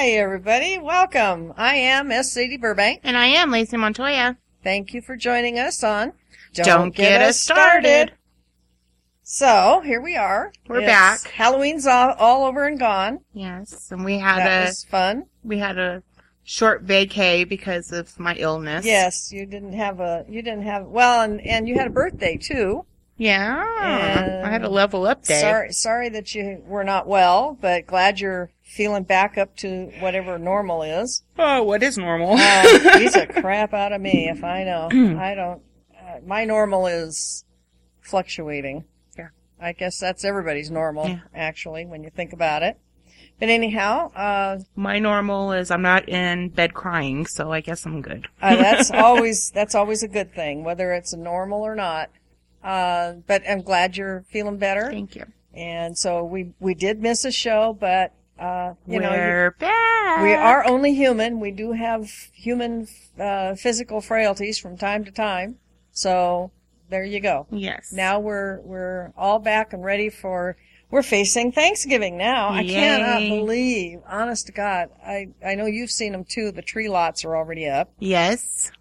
Hey, everybody. Welcome. I am S. Sadie Burbank. And I am Lacie Montoya. Thank you for joining us on Don't Get Us Started. So, here we are. We're It's- back. Halloween's all, all over and gone. Yes, and we had That a was fun. we had a short vacay because of my illness. Yes, you didn't have a, you didn't have, well, and, and you had a birthday too. Yeah. And- I had a level up day. Sorry, sorry that you were not well, but glad you're feeling back up to whatever normal is. Oh, what is normal? Uh, beats a crap out of me if I know. I don't. Uh, my normal is fluctuating. Yeah. I guess that's everybody's normal, Yeah. actually, when you think about it. But anyhow, uh, my normal is I'm not in bed crying, so I guess I'm good. uh, that's always that's always a good thing, whether it's a normal or not. Uh, but I'm glad you're feeling better. Thank you. And so we we did miss a show, but uh, you know, you- We're back. We are only human. We do have human uh, physical frailties from time to time. So there you go. Yes. Now we're we're all back and ready for. We're facing Thanksgiving now. I cannot believe, honest to God, I I know you've seen them too. The tree lots are already up. Yes.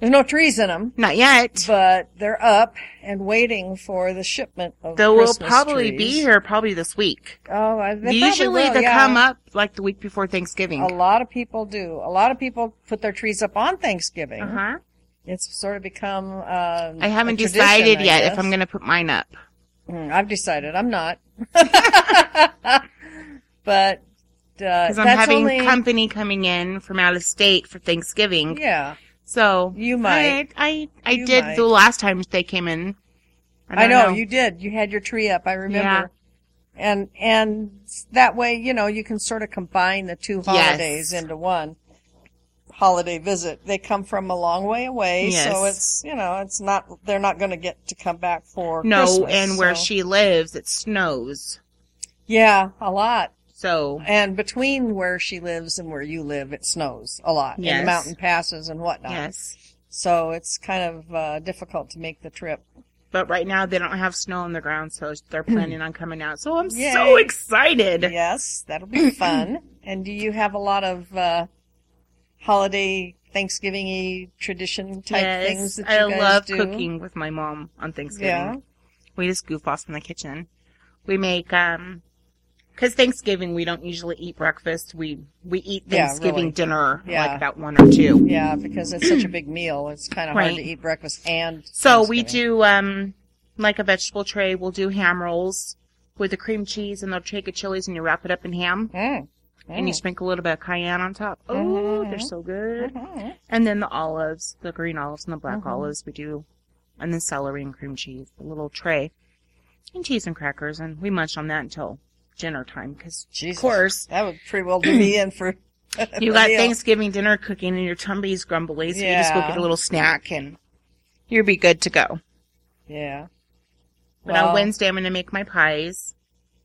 There's no trees in them, Not yet. but they're up and waiting for the shipment of They will Christmas probably trees. be here probably this week. Oh, I, they probably Usually will, they yeah. come up like the week before Thanksgiving. A lot of people do. A lot of people put their trees up on Thanksgiving. Uh huh. It's sort of become. Um, I haven't tradition, decided I yet if. I'm going to put mine up. Mm, I've decided I'm not. but uh, Because I'm having only company coming in from out of state for Thanksgiving. yeah. So You might. I I, I You did might. the last time they came in. I, don't know, you did. You had your tree up. I remember. Yeah. And and that way, you know, you can sort of combine the two holidays Yes. into one holiday visit. They come from a long way away, so it's you know, it's not they're not going to get to come back for No, Christmas, and where so- she lives, it snows. yeah, a lot. So And between where she lives and where you live, it snows a lot in Yes. the mountain passes and whatnot. yes, So it's kind of uh, difficult to make the trip. but right now they don't have snow on the ground, so they're planning on coming out. So I'm Yay. so excited. Yes, that'll be fun. And do you have a lot of uh, holiday Thanksgiving-y tradition type yes, things that you I guys love do? I love cooking with my mom on Thanksgiving. Yeah. We just goof off in the kitchen. We make um, because Thanksgiving we don't usually eat breakfast. We we eat Yeah, Thanksgiving really. dinner Yeah. like about one or two. Yeah, because it's such a big meal. It's kind of hard to eat breakfast and So we do um like a vegetable tray. We'll do ham rolls with the cream cheese and the Ortega chilies, and you wrap it up in ham, Mm. and you sprinkle a little bit of cayenne on top. Oh, Mhm. they're so good. Mhm. And then the olives, the green olives and the black Mhm. olives, we do, and then celery and cream cheese, a little tray, and cheese and crackers, and we munch on that until dinner time. Because of course That would pretty well do me in for you got meal. Thanksgiving dinner cooking and your tummy's grumbly, so you just go get a little snack and you'll be good to go. Yeah. But Well, on Wednesday, I'm going to make my pies.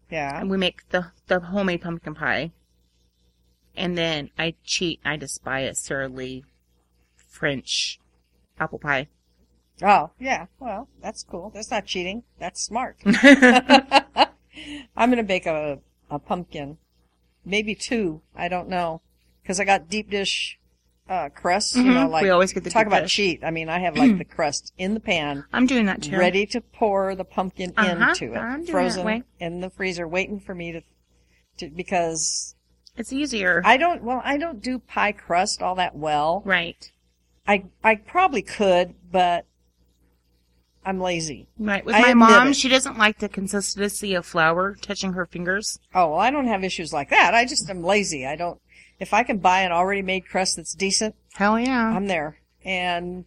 Yeah. And we make the the homemade pumpkin pie. And then I cheat. I just buy a Sara Lee French apple pie. Oh, yeah. Well, that's cool. That's not cheating. That's smart. I'm gonna bake a a pumpkin, maybe two. I don't know, because I got deep dish uh, crust. You know, Mhm. like we always get the talk about dish. cheat. I mean, I have like the crust in the pan, I'm doing that too. ready to pour the pumpkin Uh-huh. into it, I'm frozen in the freezer, waiting for me to, to because It's easier. I don't. Well, I don't do pie crust all that well. right. I I probably could, but I'm lazy. Right. With I my mom, it. she doesn't like the consistency of flour touching her fingers. Oh, well, I don't have issues like that. I just am lazy. I don't, if I can buy an already made crust that's decent, Hell yeah. I'm there. and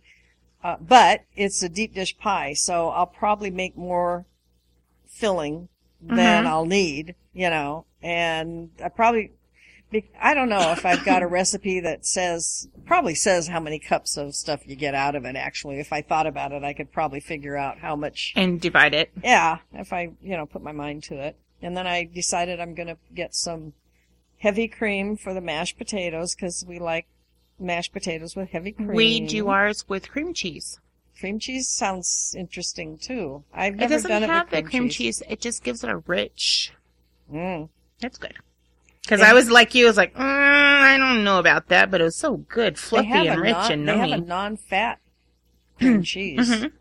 uh, but it's a deep dish pie, so I'll probably make more filling than Mhm. I'll need, you know, and I probably. I don't know if I've got a recipe that says, probably says how many cups of stuff you get out of it. Actually, if I thought about it, I could probably figure out how much And divide it. yeah, if I, you know, put my mind to it. And then I decided I'm going to get some heavy cream for the mashed potatoes because we like mashed potatoes with heavy cream. We do ours with cream cheese. Cream cheese sounds interesting too. I've It doesn't done it have with the cream cheese. It just gives it a rich. Mm. That's good. Because I was like you, I was like, mm, I don't know about that, but it was so good, fluffy and rich non, and they have a non-fat cream cheese Mhm.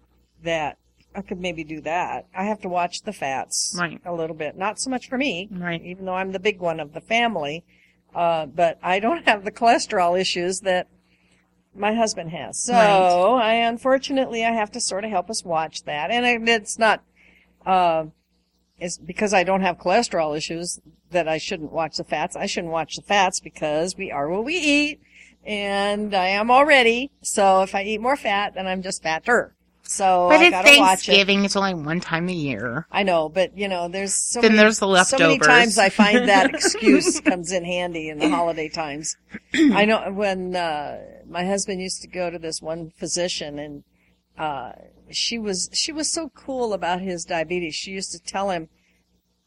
that I could maybe do that. I have to watch the fats Right. a little bit. Not so much for me, Right. even though I'm the big one of the family. Uh, but I don't have the cholesterol issues that my husband has. So Right. I unfortunately I have to sort of help us watch that, and it's not. Uh, it's because I don't have cholesterol issues that I shouldn't watch the fats. I shouldn't watch the fats because we are what we eat, and I am already. So if I eat more fat, then I'm just fatter. So But I it's gotta watch it. Thanksgiving. It's only one time a year. I know, but you know, there's so Then many, there's the so many times I find that excuse comes in handy in the holiday times. I know when uh, my husband used to go to this one physician, and uh, she was she was so cool about his diabetes. She used to tell him,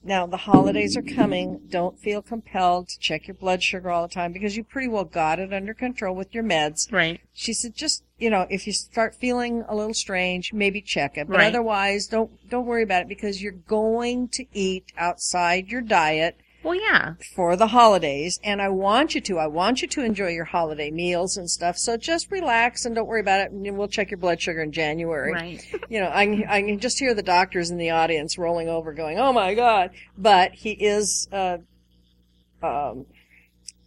"Now the holidays are coming. Don't feel compelled to check your blood sugar all the time because you pretty well got it under control with your meds." Right. She said, just you know, if you start feeling a little strange, maybe check it. But Right. otherwise, don't don't worry about it because you're going to eat outside your diet Well, yeah. for the holidays, and I want you to. I want you to enjoy your holiday meals and stuff. So just relax and don't worry about it. And we'll check your blood sugar in January. Right. You know, I can, I can just hear the doctors in the audience rolling over, going, "Oh my God!" But he is uh, um,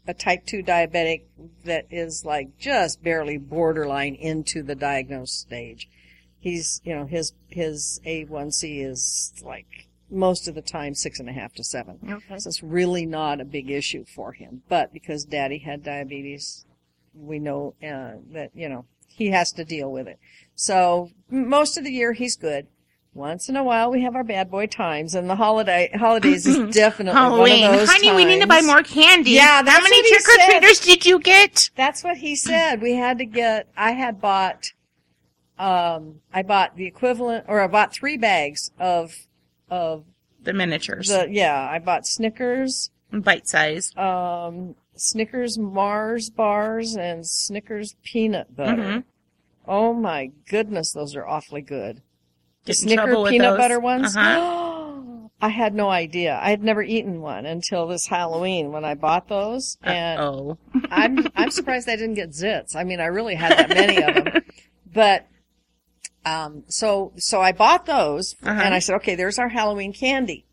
a type two diabetic that is like just barely borderline into the diagnosed stage. He's, you know, his his A1C is like most of the time six and a half to seven. Okay. So it's really not a big issue for him. But because daddy had diabetes, we know uh, that, you know, he has to deal with it. So most of the year he's good. Once in a while we have our bad boy times and the holiday holidays is definitely Halloween. one of those Honey, we need to buy more candy. Yeah, How that's many what he trick or treaters did you get? That's what he said. We had to get, I had bought, um, I bought the equivalent, or I bought three bags of, of The miniatures. the, yeah, I bought Snickers, Bite size, um, Snickers Mars bars and Snickers peanut butter. Mhm. Oh my goodness, those are awfully good. The Get in Snicker peanut those. butter ones. Uh-huh. I had no idea. I had never eaten one until this Halloween when I bought those, and oh. I'm I'm surprised I didn't get zits. I mean, I really had that many of them, but um, so so I bought those, Uh-huh. and I said, okay, there's our Halloween candy.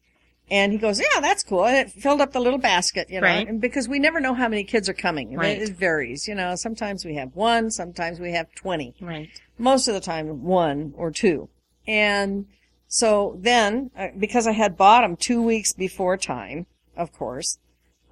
And he goes, yeah, that's cool. And it filled up the little basket, you know, Right. and because we never know how many kids are coming. Right. It, varies, you know. Sometimes we have one, sometimes we have 20 Right. most of the time one or two. And so then, uh, because I had bought them two weeks before time, of course,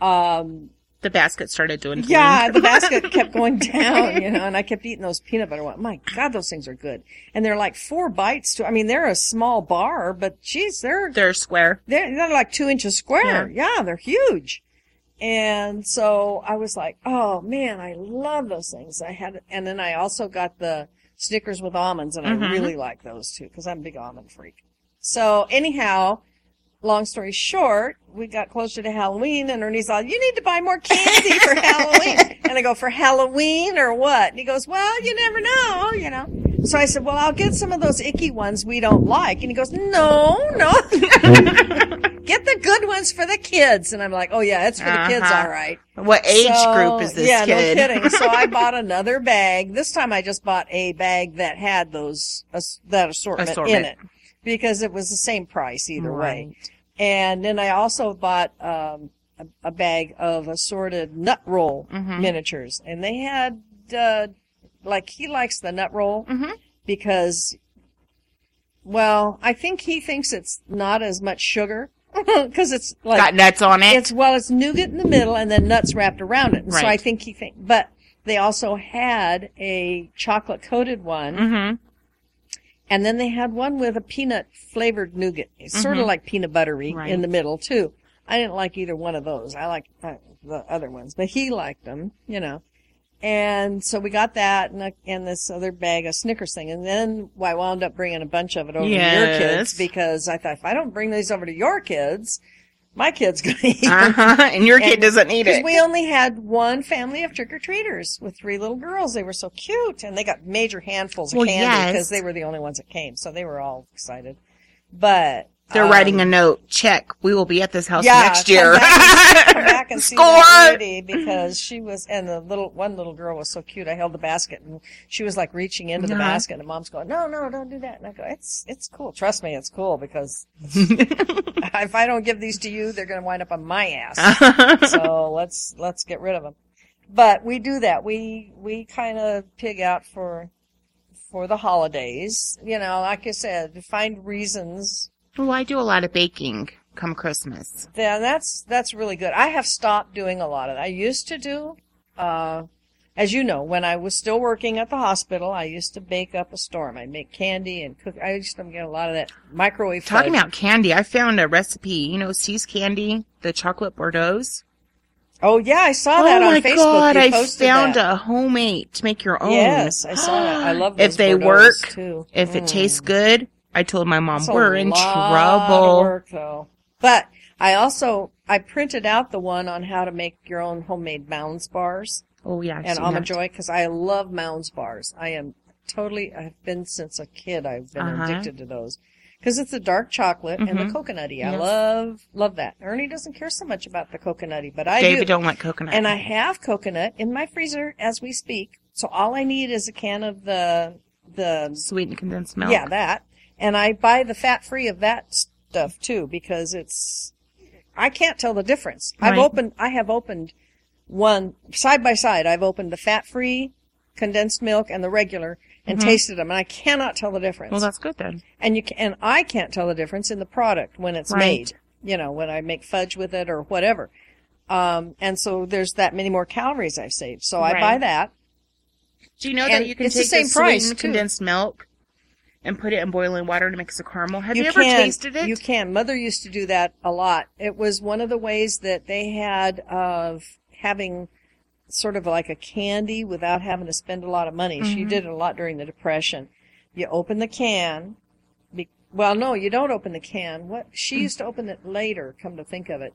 um, The basket started doing yeah, the basket kept going down, you know, and I kept eating those peanut butter ones. My God, those things are good. And they're like four bites to, I mean, they're a small bar, but geez, they're, They're square. they're, they're like two inches square. Yeah. they're huge. And so I was like, oh man, I love those things. I had, and then I also got the Snickers with almonds and I Mhm. really like those too because I'm a big almond freak. So anyhow, long story short, we got closer to Halloween and Ernie's all, you need to buy more candy for Halloween. And I go, for Halloween or what? And he goes, well, you never know, you know. So I said, well, I'll get some of those icky ones we don't like. And he goes, no, no. get the good ones for the kids. And I'm like, oh yeah, it's for the kids, Uh-huh. all right. What age So, group is this yeah, kid? no kidding. So I bought another bag. This time I just bought a bag that had those, as- that assortment, in it. Because it was the same price either way. And then I also bought um, a, a bag of assorted nut roll Mhm. miniatures, and they had uh, like he likes the nut roll Mhm. because, well, I think he thinks it's not as much sugar because it's like Got nuts on it. it's well, it's nougat in the middle and then nuts wrapped around it. And So I think he think, but They also had a chocolate coated one, Mm-hmm. And then they had one with a peanut flavored nougat, It's sort of Mhm. like peanut buttery Right. in the middle too. I didn't like either one of those. I like uh, the other ones, but he liked them, you know. And so we got that and, a, and this other bag of Snickers thing. And then I wound up bringing a bunch of it over to your kids because I thought if I don't bring these over to your kids, my kid's going to eat. Uh-huh. And your kid doesn't need Because it. we only had one family of trick or treaters with three little girls. They were so cute, and they got major handfuls of Well, candy yes. because they were the only ones that came. So they were all excited. But They're um, writing a note. Check. We will be at this house yeah, next come year. back, come back and Score. lady because she was, and the little one little girl was so cute. I held the basket and she was like reaching into the Uh-huh. basket, and mom's going, "No, no, don't do that." And I go, "It's it's cool. Trust me, it's cool because if I don't give these to you, they're going to wind up on my ass." so let's let's get rid of them. But we do that. We we kind of pig out for for the holidays. You know, like I said, find reasons. Well, I do a lot of baking come Christmas. Then that's that's really good. I have stopped doing a lot of that. I used to do. Uh, as you know, when I was still working at the hospital, I used to bake up a storm. I'd make candy and cook. I used to get a lot of that microwave. Talking fudge. about candy, I found a recipe. You know, See's Candy, the chocolate Bordeaux. Oh yeah, I saw that oh on my Facebook. god, You I posted found that. a homemade to make your own. Yes, I saw that. I love those If they Bordeaux, work, too. if it Mm. tastes good, I told my mom a we're in trouble. work, though. But I also I printed out the one on how to make your own homemade Mounds bars Oh yeah, I've and almond that. joy because I love Mounds bars. I am totally I've been since a kid. I've been Uh-huh. addicted to those because it's the dark chocolate and the Mhm. coconutty. I Yes. love love that. Ernie doesn't care so much about the coconutty, but I David do. don't like coconut. And I have coconut in my freezer as we speak. So all I need is a can of the the sweetened condensed milk. yeah, that. And I buy the fat free of that stuff too because it's I can't tell the difference. I've opened I have opened one side by side. I've opened the fat free condensed milk and the regular and Mhm. tasted them and I cannot tell the difference. Well, that's good then. and you can, and I can't tell the difference in the product when it's Right. made. You know, when I make fudge with it or whatever. Um, and so there's that many more calories I've saved. So I Right. buy that. Do you know And that you can it's the take same the price, sweetened too. condensed milk and put it in boiling water to mix a caramel? Have you, ever can, tasted it? You can. Mother used to do that a lot. It was one of the ways that they had of having sort of like a candy without having to spend a lot of money. She Mhm. did it a lot during the depression. You open the can. Be, well, no, you don't open the can. What she used to open it later. Come to think of it,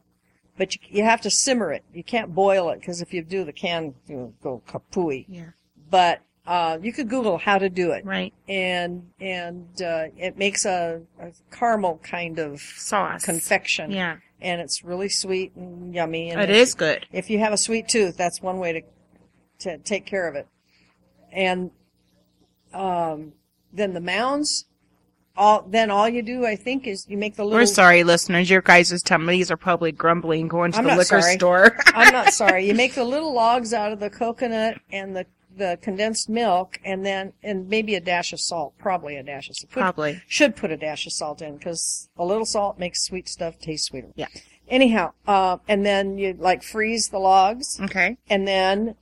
but you, you have to simmer it. You can't boil it because if you do, the can you'll go kapooey. yeah. But uh, you could Google how to do it Right. and and uh, it makes a, a caramel kind of Sauce. confection. Yeah. and it's really sweet and yummy. And It is good. If you have a sweet tooth, that's one way to to take care of it. And um, then the mounds. All then all you do, I think, is you make the little. We're sorry, listeners. Your guys' tummies are probably grumbling going to I'm the liquor sorry. store. I'm not sorry. You make the little logs out of the coconut and the the condensed milk, and then and maybe a dash of salt, probably a dash of salt. Put- Probably. should put a dash of salt in because a little salt makes sweet stuff taste sweeter. Yeah. Anyhow, uh, and then you like freeze the logs, Okay. and then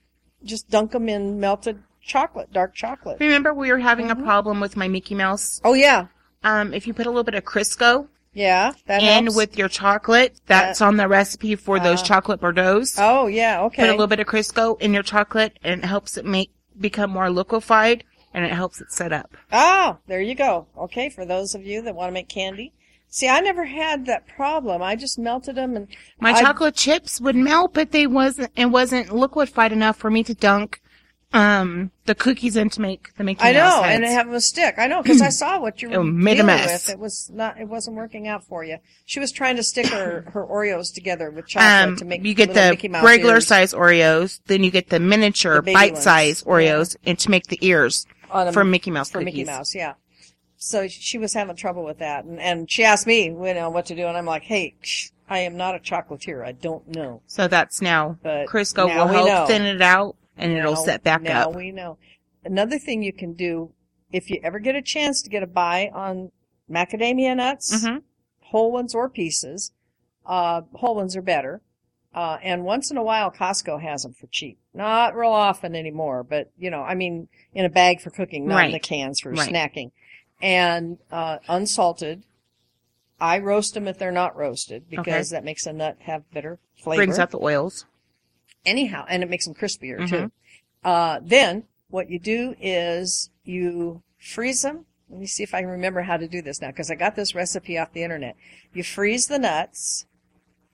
just dunk them in melted chocolate, dark chocolate. Remember we were having Mhm. a problem with my Mickey Mouse? Oh yeah, Um, if you put a little bit of Crisco yeah, that in helps. with your chocolate, that's on the recipe for those Uh, chocolate Bordeaux. Oh yeah, okay. Put a little bit of Crisco in your chocolate and it helps it make, become more liquefied and it helps it set up. Oh, there you go. Okay, for those of you that want to make candy. See, I never had that problem. I just melted them and My I- chocolate chips would melt, but they wasn't, it wasn't liquefied enough for me to dunk, um, the cookies in to make the Mickey Mouse. I know, and have a stick. I know because I saw what you were It made a mess. with. It was not. It wasn't working out for you. She was trying to stick her her Oreos together with chocolate Um, to make you get the regular ears size Oreos, then you get the miniature bite size ones. Oreos, and to make the ears for Mickey Mouse for cookies. Mickey Mouse. Yeah. So she was having trouble with that, and and she asked me, you know, what to do, and I'm like, hey, I am not a chocolatier. I don't know. So that's now But Crisco now will help know. thin it out, and it'll set back up. now up. we know. Another thing you can do, if you ever get a chance to get a buy on macadamia nuts, Mhm. whole ones or pieces, uh, whole ones are better. Uh, and once in a while, Costco has them for cheap. Not real often anymore, but you know, I mean, in a bag for cooking, not in the cans for Right. snacking. And, uh, unsalted. I roast them if they're not roasted because that makes a nut have better flavor. Brings out the oils. Anyhow, and it makes them crispier Mhm. too. Uh, then what you do is you freeze them. Let me see if I can remember how to do this now because I got this recipe off the internet. You freeze the nuts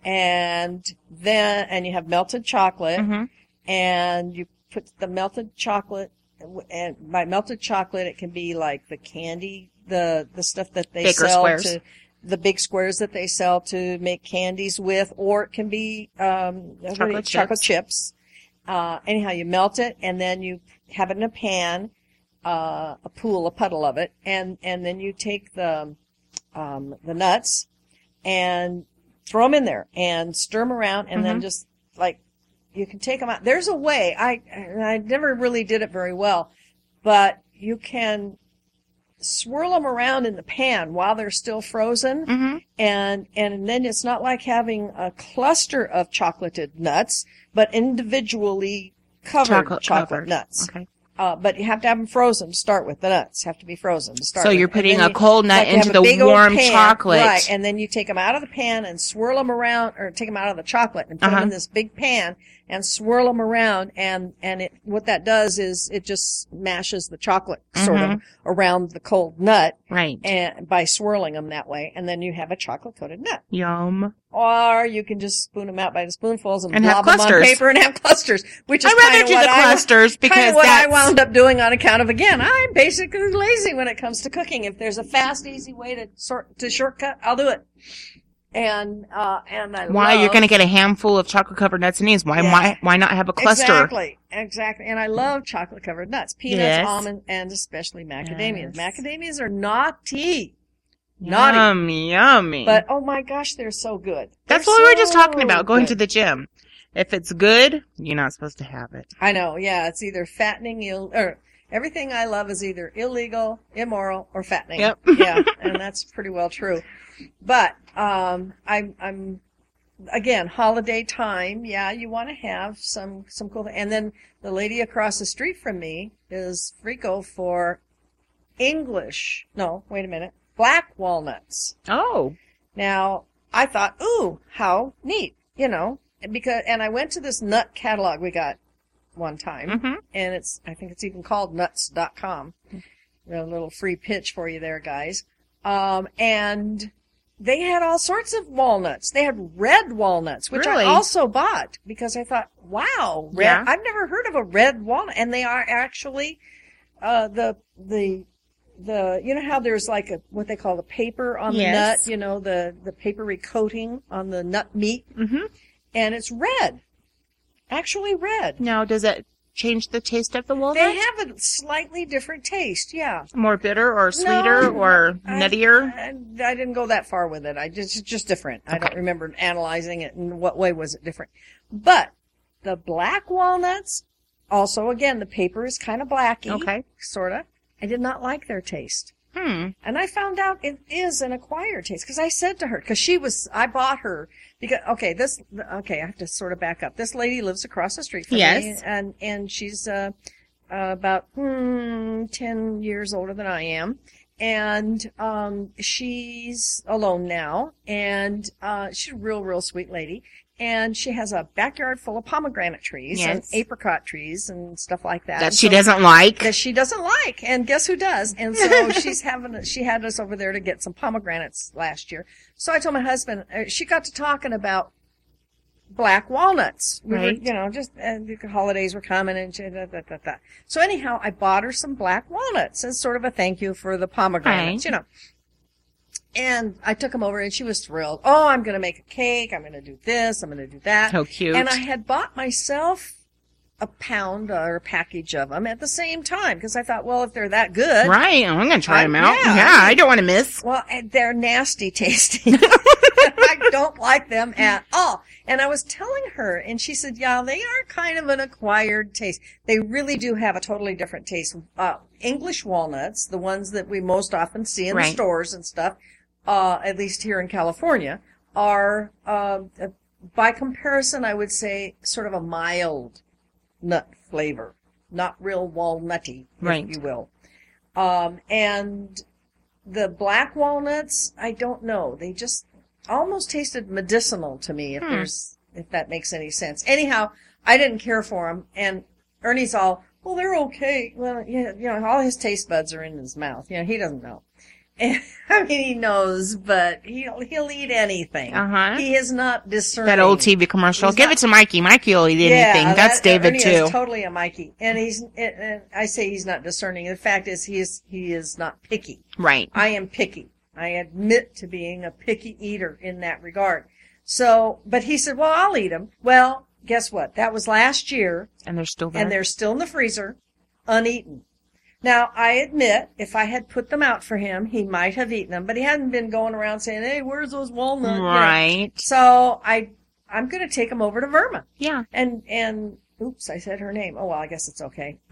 and then, and you have melted chocolate Mhm. and you put the melted chocolate and by melted chocolate it can be like the candy the the stuff that they Baker sell squares. to the big squares that they sell to make candies with or it can be um do you- Chocolate chocolate chips. chips uh anyhow you melt it and then you have it in a pan uh a pool a puddle of it and and then you take the um the nuts and throw them in there and stir them around and then Mhm. just like you can take them out. There's a way. I I never really did it very well, but you can swirl them around in the pan while they're still frozen, Mhm. and and then it's not like having a cluster of chocolated nuts, but individually covered chocolate, covered. nuts. Okay. Uh, but you have to have them frozen to start with. The nuts have to be frozen to start. So with. you're putting a you- cold nut into the warm pan, chocolate. right? And then you take them out of the pan and swirl them around, or take them out of the chocolate and put them Uh-huh. in this big pan and swirl them around. And and it what that does is it just mashes the chocolate sort Mm-hmm. of around the cold nut, Right. and by swirling them that way, and then you have a chocolate coated nut. Yum. Or you can just spoon them out by the spoonfuls and, And have blob them on paper and have clusters, which is I'd rather do the I- clusters because what I wound up doing on account of again, I'm basically lazy when it comes to cooking. If there's a fast, easy way to sort to shortcut, I'll do it. And uh and I why love, you're going to get a handful of chocolate covered nuts and ease. Why Yeah. why why not have a cluster? Exactly, exactly. And I love chocolate covered nuts, peanuts, Yes. almond, and especially macadamias. Yes. Macadamias are naughty, naughty, Yummy, yummy. but oh my gosh, they're so good. that's They're what we were just talking about. Going good. to the gym. If it's good, you're not supposed to have it. I know, yeah, it's either fattening, Ill, or everything I love is either illegal, immoral, or fattening. Yep. yeah, and that's pretty well true. But um, I'm, I'm again holiday time. Yeah, you want to have some some cool. And then the lady across the street from me is Frico for English. No, wait a minute, black walnuts. Oh, Now, I thought, ooh, how neat, you know, because, and I went to this nut catalog we got one time, Mhm. and it's, I think it's even called nuts.com. A little free pitch for you there, guys. Um, and they had all sorts of walnuts. They had red walnuts, which Really? I also bought because I thought, wow, red, Yeah. I've never heard of a red walnut, and they are actually, uh, the, the, the, you know how there's like a, what they call the paper on the nut, you know, the, the papery coating on the nut meat, hmm and it's red. Actually red. Now, does it change the taste of the walnut? They have a slightly different taste, yeah. More bitter or sweeter No, or I- nuttier? I, I didn't go that far with it. I just, it's just different. I don't remember analyzing it in what way was it different. But the black walnuts, also again, the paper is kind of blacky. Okay. Sorta. I did not like their taste. Hmm. And I found out it is an acquired taste because I said to her, because she was, I bought her because, okay, this, okay, I have to sort of back up. This lady lives across the street from me and, and she's, uh, uh, about, hmm, 10 years older than I am. And, um, she's alone now and, uh, she's a real, real sweet lady. And she has a backyard full of pomegranate trees and apricot trees and stuff like that. That she so- doesn't like. that she doesn't like. And guess who does? And so she's having, she had us over there to get some pomegranates last year. So I told my husband, uh, she got to talking about black walnuts. We Right. were, you know, just, uh, the holidays were coming and da, da, da. So anyhow, I bought her some black walnuts as sort of a thank you for the pomegranates, Right. you know. And I took them over and she was thrilled. Oh, I'm going to make a cake. I'm going to do this. I'm going to do that. How cute. And I had bought myself a pound or a package of them at the same time because I thought, well, if they're that good, right. I'm going to try I- them out. yeah. Yeah, I don't want to miss. well, they're nasty tasting. I don't like them at all. And I was telling her, and she said, yeah, they are kind of an acquired taste. They really do have a totally different taste. Uh, English walnuts, the ones that we most often see in the stores and stuff, uh, at least here in California, are, uh, uh, by comparison, I would say sort of a mild nut flavor, not real walnutty, Right. if you will. Um, and the black walnuts, I don't know. They just almost tasted medicinal to me. If Hmm. there's, if that makes any sense. Anyhow, I didn't care for them, and Ernie's all, well, they're okay. Well, yeah, you know, all his taste buds are in his mouth. You know, he doesn't know. I mean, he knows, but he'll he'll eat anything. Uh-huh. He is not discerning. That old TV commercial. He's Give not- it to Mikey. Mikey will eat anything. That's that- David too. Is totally a Mikey, and he's. And I say he's not discerning. The fact is, he is. He is not picky. right. I am picky. I admit to being a picky eater in that regard. So, but he said, "Well, I'll eat them." Well, guess what? That was last year, And they're still there. and they're still in the freezer, uneaten. Now, I admit, if I had put them out for him, he might have eaten them, but he hadn't been going around saying, "Hey, where's those walnuts?" right. So I, I'm going to take them over to Verma. Yeah. And and oops, I said her name. Oh well, I guess it's okay.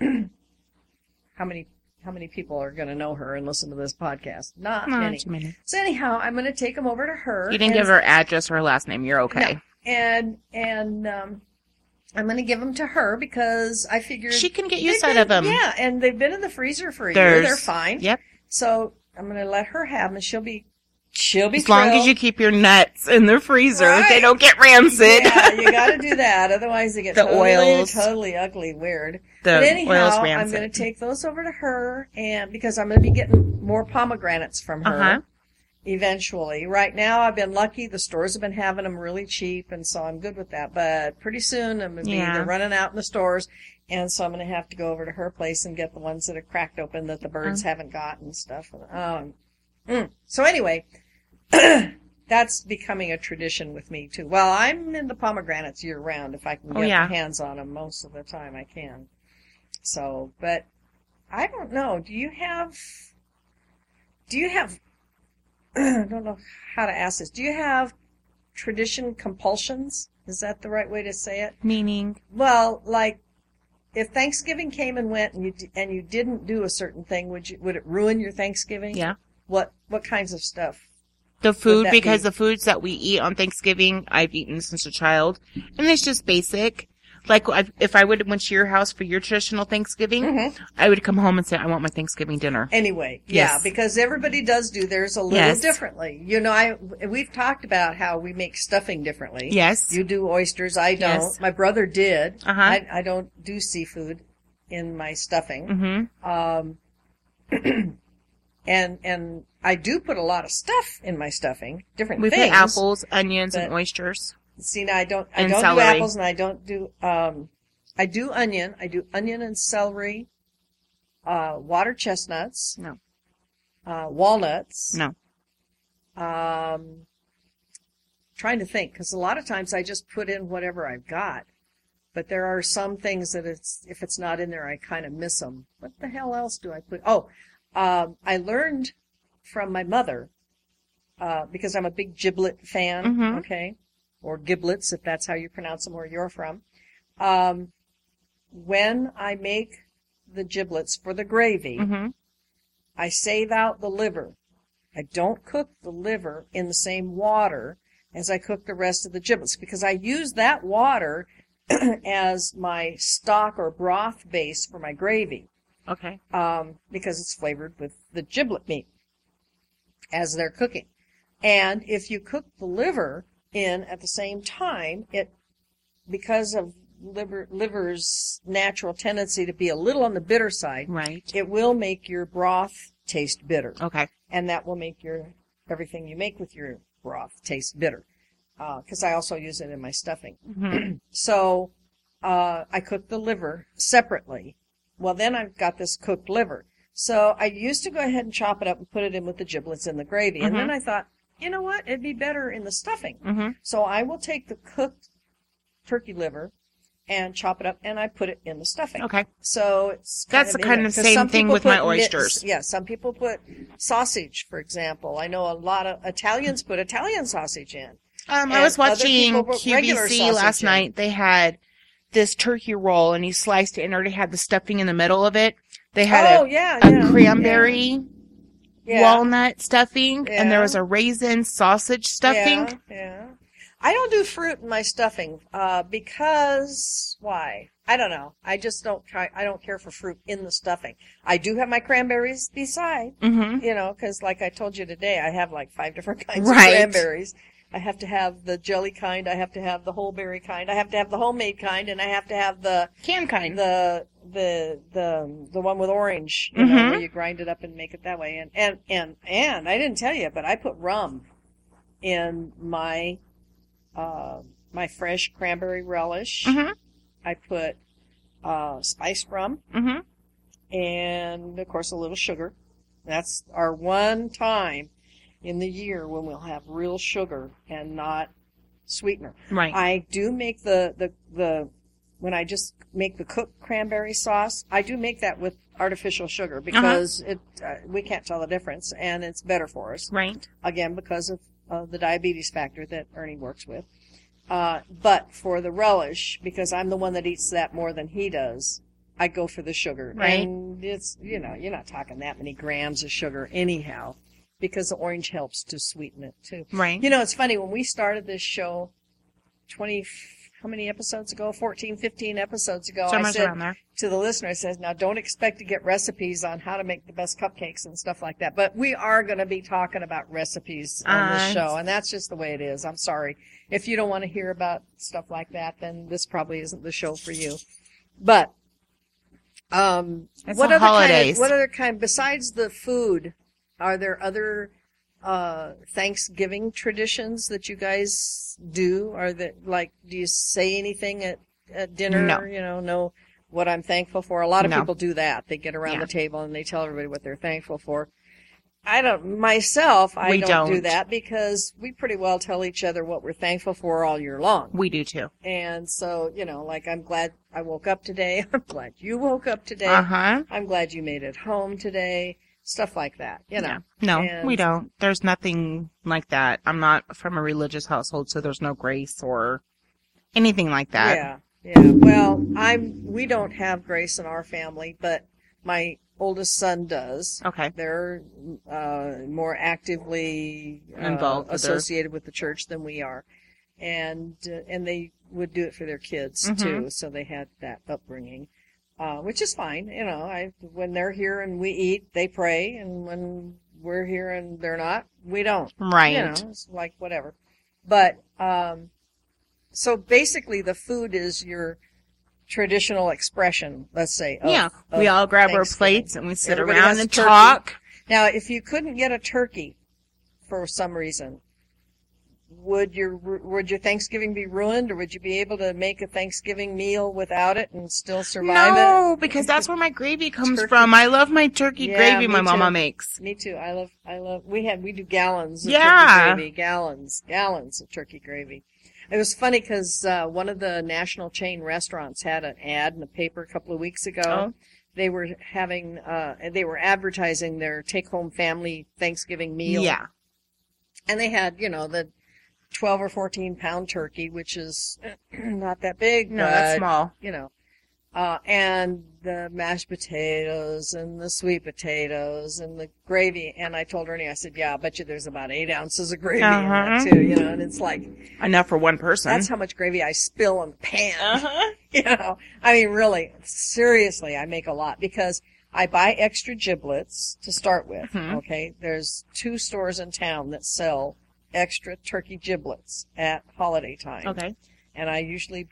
how many how many people are going to know her and listen to this podcast? Not Not many. many. So anyhow, I'm going to take them over to her. You didn't give her address or her last name. You're okay. and and um, I'm going to give them to her because I figured She can get use out been- of them. Yeah, and they've been in the freezer for a year. They're fine. Yep. So I'm going to let her have them. and She'll be she'll be As long as you keep your nuts in the freezer, Right. they don't get rancid. Yeah, you got to do that. Otherwise, they get The totally, oils. totally ugly, weird. the but anyhow, I'm going to take those over to her, and because I'm going to be getting more pomegranates from her Uh-huh. Eventually. Right now, I've been lucky; the stores have been having them really cheap, and so I'm good with that. But pretty soon, I'm going to be Yeah. they're running out in the stores, and so I'm going to have to go over to her place and get the ones that are cracked open that the birds Uh-huh. haven't got and stuff. Um, mm. So anyway. That's becoming a tradition with me too. Well, I'm in the pomegranates year round if I can Oh, get yeah. my hands on them most of the time I can. So, but I don't know. Do you have? Do you have? I don't know how to ask this. Do you have tradition compulsions? Is that the right way to say it? Meaning, Well, like if Thanksgiving came and went and you d- and you didn't do a certain thing, would you would it ruin your Thanksgiving? yeah. What what kinds of stuff? The food, because be? the foods that we eat on Thanksgiving, I've eaten since a child. And it's just basic. Like, if I would went to your house for your traditional Thanksgiving, Mhm. I would come home and say, I want my Thanksgiving dinner. Anyway, yeah, because everybody does do theirs a little Yes. differently. You know, I we've talked about how we make stuffing differently. Yes. You do oysters, I don't. Yes. My brother did. Uh-huh. I, I don't do seafood in my stuffing. mm-hmm. Um, and and I do put a lot of stuff in my stuffing, different We things. put apples, onions, and oysters. See, now I don't I don't celery. do apples, and I don't do um, I do onion. I do onion and celery, uh, water chestnuts, No. uh, walnuts. No. Um, trying to think because a lot of times I just put in whatever I've got, but there are some things that it's if it's not in there, I kind of miss them. What the hell else do I put? Oh, um, I learned from my mother uh, because I'm a big giblet fan. Mhm. Okay, or giblets if that's how you pronounce them where you're from. Um, when I make the giblets for the gravy, Mm-hmm. I save out the liver. I don't cook the liver in the same water as I cook the rest of the giblets because I use that water as my stock or broth base for my gravy Okay. um, because it's flavored with the giblet meat as they're cooking. And if you cook the liver in at the same time, it because of liver liver's natural tendency to be a little on the bitter side, Right. it will make your broth taste bitter, Okay. and that will make your everything you make with your broth taste bitter. Because I also use it in my stuffing. hmm So uh, I cook the liver separately. Well, then I've got this cooked liver. So I used to go ahead and chop it up and put it in with the giblets in the gravy. And then I thought, you know what? It'd be better in the stuffing. hmm So I will take the cooked turkey liver and chop it up and I put it in the stuffing. Okay. So it's That's the kind of same thing with my oysters. yeah, some people put sausage, for example. I know a lot of Italians put Italian sausage in. Um, I was watching QVC last in. night. They had this turkey roll, and he sliced it and already had the stuffing in the middle of it. They had oh a, yeah, a yeah, cranberry yeah. Walnut stuffing, and there was a raisin sausage stuffing. Yeah, yeah. I don't do fruit in my stuffing uh, because why? I don't know. I just don't try. I don't care for fruit in the stuffing. I do have my cranberries beside, Mm-hmm. you know, because like I told you today, I have like five different kinds Right. of cranberries. I have to have the jelly kind. I have to have the whole berry kind. I have to have the homemade kind, and I have to have the canned kind. the the the the one with orange, you know, Mhm. where you grind it up and make it that way. And and and and I didn't tell you, but I put rum in my uh my fresh cranberry relish. Mm-hmm. I put uh spiced rum Mm-hmm. and of course a little sugar. That's our one time in the year when we'll have real sugar and not sweetener. Right. I do make the, the, the, when I just make the cooked cranberry sauce, I do make that with artificial sugar because it, uh, we can't tell the difference and it's better for us. right. Again, because of, uh, the diabetes factor that Ernie works with. Uh, but for the relish, because I'm the one that eats that more than he does, I go for the sugar. Right. And it's, you know, you're not talking that many grams of sugar anyhow, because the orange helps to sweeten it too. Right. You know, it's funny when we started this show 20 how many episodes ago? 14, 15 episodes ago. so I said to the listener, I says, now don't expect to get recipes on how to make the best cupcakes and stuff like that. But we are going to be talking about recipes on Uh, this show, and that's just the way it is. I'm sorry. If you don't want to hear about stuff like that, then this probably isn't the show for you. But, um, what the other kind of, what other kind, besides the food, are there other, uh, Thanksgiving traditions that you guys do? Are that, like, do you say anything at, at dinner? No. You know, no, what I'm thankful for. A lot of No. people do that. They get around Yeah. the table and they tell everybody what they're thankful for. I don't, myself, I We don't, do don't. that because we pretty well tell each other what we're thankful for all year long. We do too. And so, you know, like I'm glad I woke up today. I'm glad you woke up today. Uh huh. I'm glad you made it home today. Stuff like that, you know. Yeah. No, And- we don't. There's nothing like that. I'm not from a religious household, so there's no grace or anything like that. Yeah, yeah. Well, I'm. We don't have grace in our family, but my oldest son does. Okay. They're uh, more actively uh, Involved with their- associated with the church than we are, and uh, and they would do it for their kids Mhm. too. So they had that upbringing, uh, which is fine. You know, I when they're here and we eat, they pray, and when we're here and they're not, we don't. Right. You know, it's like whatever. But um, so basically, the food is your traditional expression. Let's say. Of, yeah. of we all grab our plates and we sit Everybody around and turkey. talk. Now, if you couldn't get a turkey for some reason, would your would your Thanksgiving be ruined, or would you be able to make a Thanksgiving meal without it and still survive it? No, because that's where my gravy comes Turkey. from. I love my turkey Yeah, gravy my mama makes. Me too. I love I love. We had we do gallons of Yeah. turkey gravy, gallons, gallons of turkey gravy. It was funny because uh, one of the national chain restaurants had an ad in the paper a couple of weeks ago. Oh. They were having, uh, they were advertising their take-home family Thanksgiving meal. Yeah. and they had you know the 12 or 14 pound turkey which is not that big No, but, that's small. you know uh, and the mashed potatoes and the sweet potatoes and the gravy and i told ernie i said yeah i bet you there's about eight ounces of gravy in Uh-huh. that too you know and it's like Enough for one person. that's how much gravy i spill in the pan uh-huh. you know i mean really seriously i make a lot because i buy extra giblets to start with Mhm. okay there's two stores in town that sell extra turkey giblets at holiday time Okay. and i usually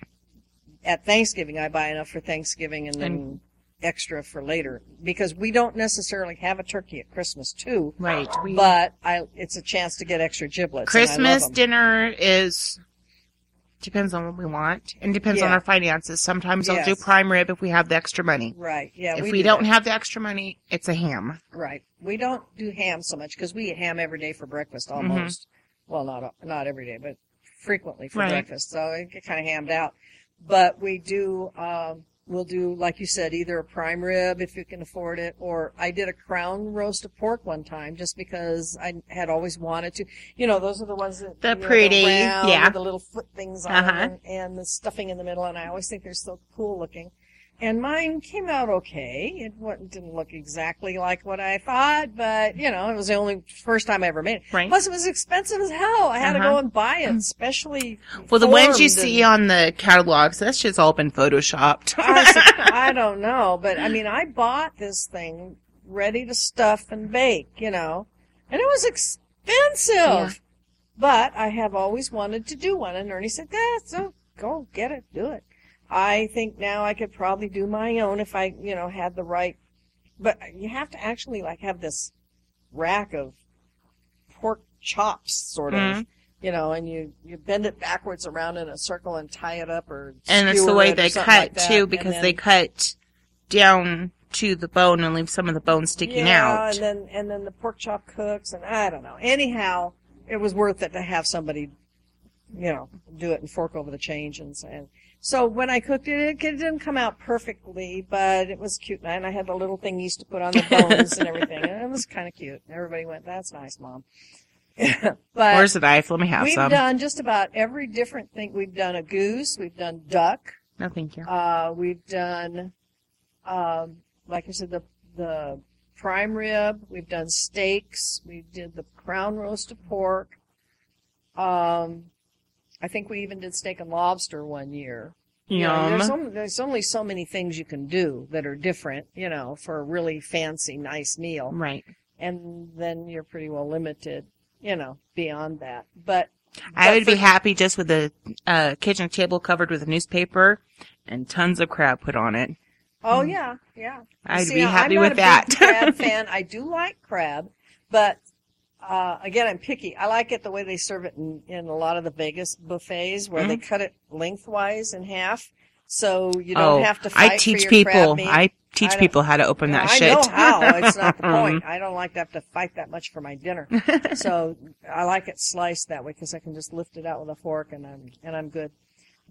at thanksgiving i buy enough for thanksgiving and then extra for later because we don't necessarily have a turkey at christmas too Right. We, but i it's a chance to get extra giblets and Christmas dinner is depends on what we want and depends on our finances. Sometimes I'll do prime rib if we have the extra money. right yeah if we, do don't that. have the extra money, it's a ham. Right. We don't do ham so much because we eat ham every day for breakfast Mm-hmm. almost. Well, not not every day, but frequently for Right. breakfast. So it get kind of hammed out. But we do. Um, we'll do like you said, either a prime rib if you can afford it, or I did a crown roast of pork one time just because I had always wanted to. You know, those are the ones that The you know, pretty, round yeah. the little foot things on Uh-huh. them and, and the stuffing in the middle, and I always think they're so cool looking. And mine came out okay. It wa- didn't look exactly like what I thought, but you know, it was the only first time I ever made it. Right. Plus, it was expensive as hell. I had to Uh-huh. go and buy it, especially. Well, the ones you formed see on the catalogs, that's just all been photoshopped. I don't know, but I mean, I bought this thing ready to stuff and bake, you know, and it was expensive. Yeah. But I have always wanted to do one, and Ernie said, "Yeah, so go get it, do it." I think now I could probably do my own if I, you know, had the right. But you have to actually like have this rack of pork chops, sort of. Mhm. You know, and you, you bend it backwards around in a circle and tie it up or and it's the way it they cut like too, because then- they cut down to the bone and leave some of the bone sticking yeah, out. and then and then the pork chop cooks, and I don't know. Anyhow, it was worth it to have somebody, you know, do it and fork over the change and and so when I cooked it, it didn't come out perfectly, but it was cute, and I had the little thing used to put on the bones and everything, and it was kind of cute. Everybody went, "That's nice, mom." but Where's the knife? Let me have some. we've done just about every different thing. We've done a goose, we've done duck, no, thank you. uh, we've done, um, like I said, the the prime rib. We've done steaks. We did the crown roast of pork. Um, I think we even did steak and lobster one year. You know, Yum. there's, only, there's only so many things you can do that are different, you know, for a really fancy, nice meal. right. And then you're pretty well limited, you know, beyond that. But I but would be happy just with a uh, kitchen table covered with a newspaper and tons of crab put on it. Oh yeah, yeah. I'd See, be now, happy I'm with that. crab fan. I do like crab, but uh, again, I'm picky. I like it the way they serve it in, in a lot of the Vegas buffets, where they cut it lengthwise in half, so you don't oh, have to fight I teach people. I teach I people how to open that I shit. know how. It's not the point. I don't like to have to fight that much for my dinner. so I like it sliced that way because I can just lift it out with a fork and I'm and I'm good.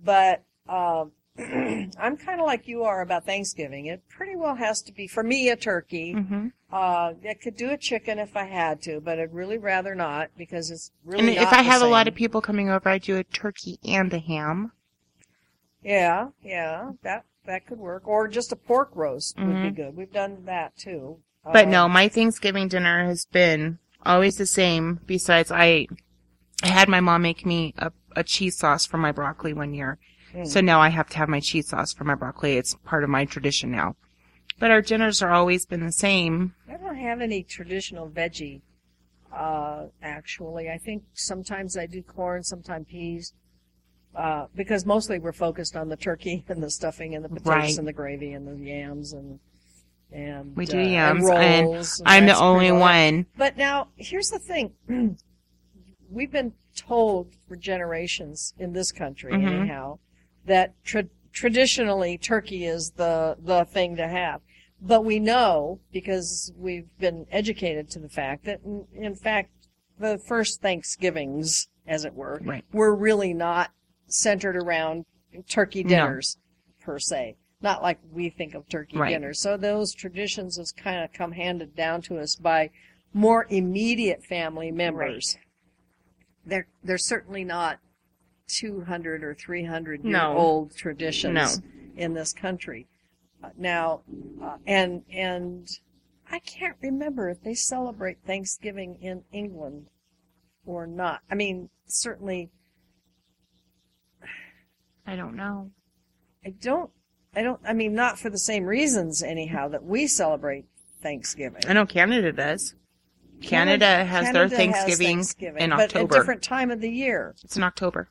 But um, I'm kind of like you are about Thanksgiving. It pretty well has to be for me a turkey. hmm Uh, I could do a chicken if I had to, but I'd really rather not because it's really. And if I have a lot of people coming over, I do a turkey and a ham. Yeah, yeah, that that could work, or just a pork roast would be Mhm. good. We've done that too. But Uh, no, my Thanksgiving dinner has been always the same. Besides, I, I had my mom make me a, a cheese sauce for my broccoli one year. Mm. So now I have to have my cheese sauce for my broccoli. It's part of my tradition now. But our dinners are always been the same. I don't have any traditional veggie. Uh, actually, I think sometimes I do corn, sometimes peas. Uh, because mostly we're focused on the turkey and the stuffing and the potatoes Right. and the gravy and the yams and and We do uh, yams, and and rolls. and I'm the only one. But now here's the thing: we've been told for generations in this country, Mhm. anyhow, that tra- traditionally turkey is the the thing to have. But we know because we've been educated to the fact that, in, in fact, the first Thanksgivings, as it were, Right. were really not centered around turkey No. dinners per se. Not like we think of turkey Right. dinners. So those traditions has kind of come handed down to us by more immediate family members. They're they're certainly not 200 or 300 year No. old traditions No. in this country. Uh, now, uh, and and I can't remember if they celebrate Thanksgiving in England or not. I mean, certainly I don't know. I don't I don't I mean not for the same reasons anyhow that we celebrate Thanksgiving. I know Canada does. Canada has their Canada has Thanksgiving, Thanksgiving, in but October. a different time of the year. It's in October.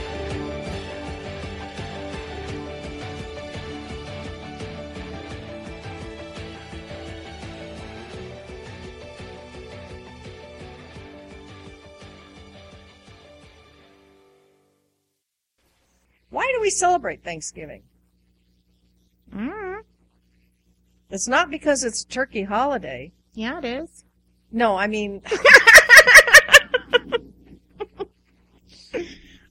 Why do we celebrate Thanksgiving? Mm, It's not because it's a turkey holiday. yeah, it is. No, I mean,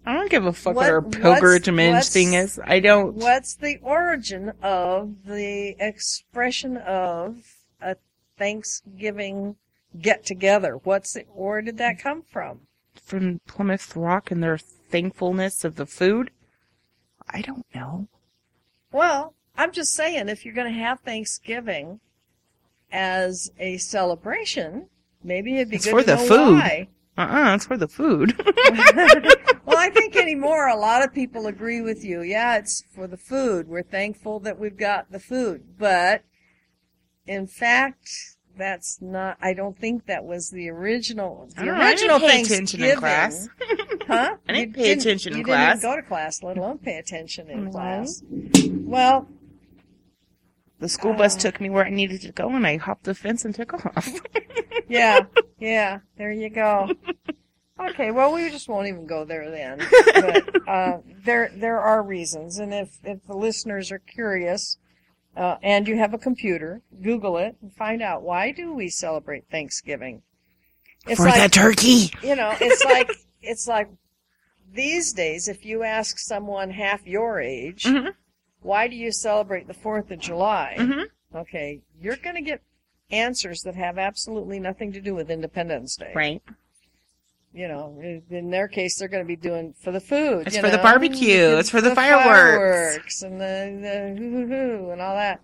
I don't give a fuck what, What- our pilgrimage what's- thing is. I don't. what's the origin of the expression of a Thanksgiving get together? What's the, where did that come from? From Plymouth Rock and their thankfulness of the food? I don't know. Well, I'm just saying, if you're going to have Thanksgiving as a celebration, maybe it'd be It's good for to the know food. why. Uh-uh, it's for the food. well, I think anymore, a lot of people agree with you. Yeah, it's for the food. We're thankful that we've got the food. But, in fact, that's not, I don't think that was the original, the I don't I original didn't pay attention in class. Huh? I didn't You pay attention in class. didn't go to class, let alone pay attention in No. class. Well, The school bus Uh. took me where I needed to go and I hopped the fence and took off. yeah, yeah, there you go. Okay, well, we just won't even go there then. But uh, there, there are reasons, and if if the listeners are curious, uh, and you have a computer, Google it and find out why do we celebrate Thanksgiving. It's for the like turkey. you know, it's like it's like these days. If you ask someone half your age, Mhm. why do you celebrate the Fourth of July? Mhm. Okay, you're going to get answers that have absolutely nothing to do with Independence Day. Right. You know, in- their case, they're going to be doing for the food. It's for the barbecue. It's for the fireworks. fireworks and the the hoo and all that.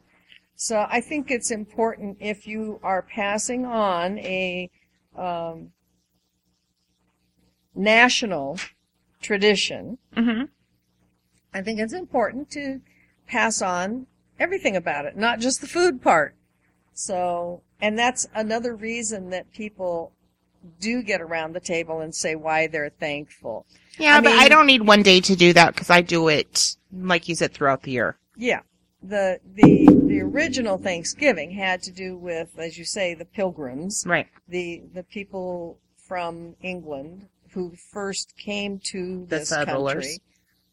So I think it's important if you are passing on a um, national tradition. hmm I think it's important to pass on everything about it, not just the food part. So, and that's another reason that people do get around the table and say why they're thankful. Yeah, I but I don't need one day to do that because I do it, like you said, throughout the year. Yeah. The, the, the the original Thanksgiving had to do with, as you say, the pilgrims, Right. the the people from England who first came to The this settlers. country,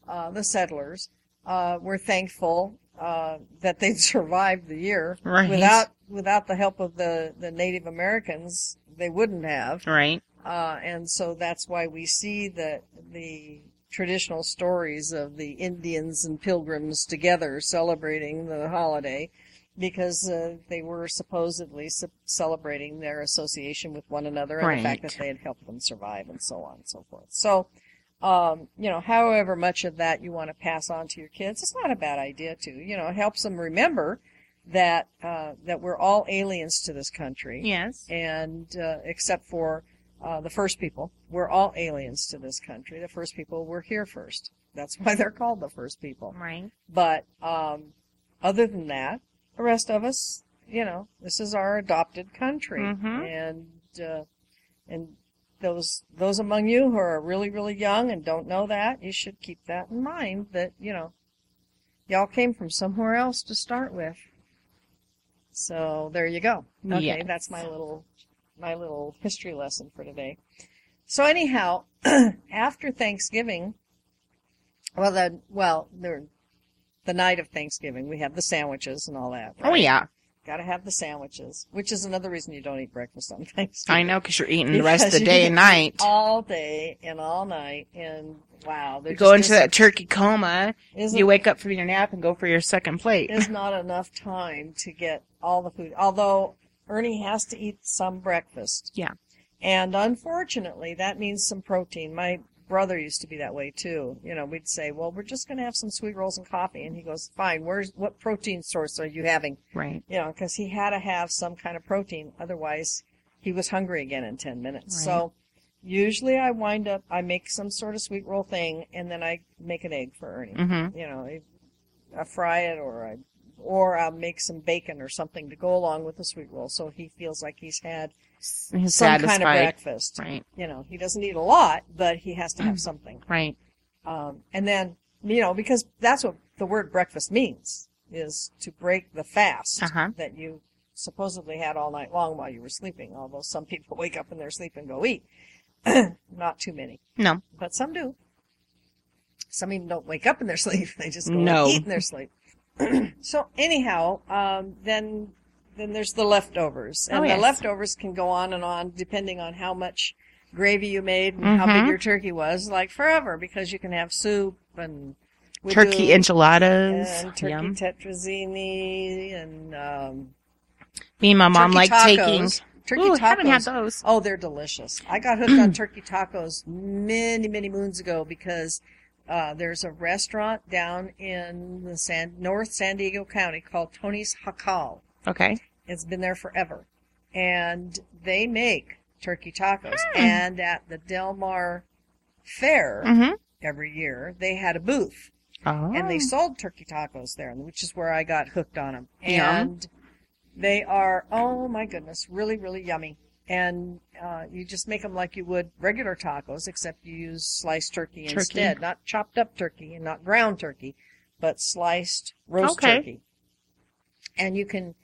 uh, the settlers, uh, were thankful uh, that they'd survived the year. Right. Without without the help of the the Native Americans, they wouldn't have. Right. Uh, and so that's why we see the the traditional stories of the Indians and pilgrims together celebrating the holiday because uh, they were supposedly ce- celebrating their association with one another and the fact that they had helped them survive and so on and so forth. So, um, you know, however much of that you want to pass on to your kids, it's not a bad idea to. You know, it helps them remember that uh, that we're all aliens to this country Yes. and uh, except for uh, the first people, we're all aliens to this country. The first people were here first. That's why they're called the first people. Right. But um, other than that, the rest of us, you know, this is our adopted country, Mhm. and uh, and those those among you who are really really young and don't know that, you should keep that in mind. That you know, y'all came from somewhere else to start with. So there you go. Okay, Yes. that's my little my little history lesson for today. So anyhow, after Thanksgiving, well the well the the night of Thanksgiving, we have the sandwiches and all that. Oh yeah. Got to have the sandwiches, which is another reason you don't eat breakfast on Thanksgiving. I know because you're eating the rest of the day and night. all day and all night, and wow, You go into that turkey coma. You wake up from your nap and go for your second plate. is not enough time to get all the food. Although Ernie has to eat some breakfast. Yeah. And unfortunately, that means some protein. My brother used to be that way too. You know, we'd say, "Well, we're just going to have some sweet rolls and coffee," and he goes, "Fine. Where's what protein source are you having?" Right. You know, because he had to have some kind of protein, otherwise he was hungry again in ten minutes. Right. So usually I wind up, I make some sort of sweet roll thing, and then I make an egg for Ernie Mm-hmm. you know, I, I fry it or I, or I'll make some bacon or something to go along with the sweet roll, so he feels like he's had some satisfied. kind of breakfast. Right. You know, he doesn't eat a lot, but he has to have something. Right. Um, and then, you know, because that's what the word breakfast means, is to break the fast Uh-huh. that you supposedly had all night long while you were sleeping. Although some people wake up in their sleep and go eat. Not too many, No. but some do. Some even don't wake up in their sleep; they just go No. eat in their sleep. so anyhow, um, then then there's the leftovers, and Oh, the leftovers can go on and on depending on how much gravy you made and how big Mhm. your turkey was, like forever, because you can have soup and Turkey enchiladas. and turkey Yum. tetrazzini and um, Me and my mom like taking. tacos. Turkey Ooh, tacos. haven't had those. Oh, they're delicious. I got hooked on turkey tacos many, many moons ago because uh, there's a restaurant down in the San North San Diego County called Tony's Jacal. Okay. It's been there forever, and they make turkey tacos. Hmm. And at the Del Mar Fair Mm-hmm. every year, they had a booth Oh. and they sold turkey tacos there, which is where I got hooked on them. Yum. And they are, oh my goodness, really, really yummy. And uh, you just make them like you would regular tacos, except you use sliced turkey, Turkey. instead, not chopped up turkey and not ground turkey, but sliced roast Okay. turkey. And you can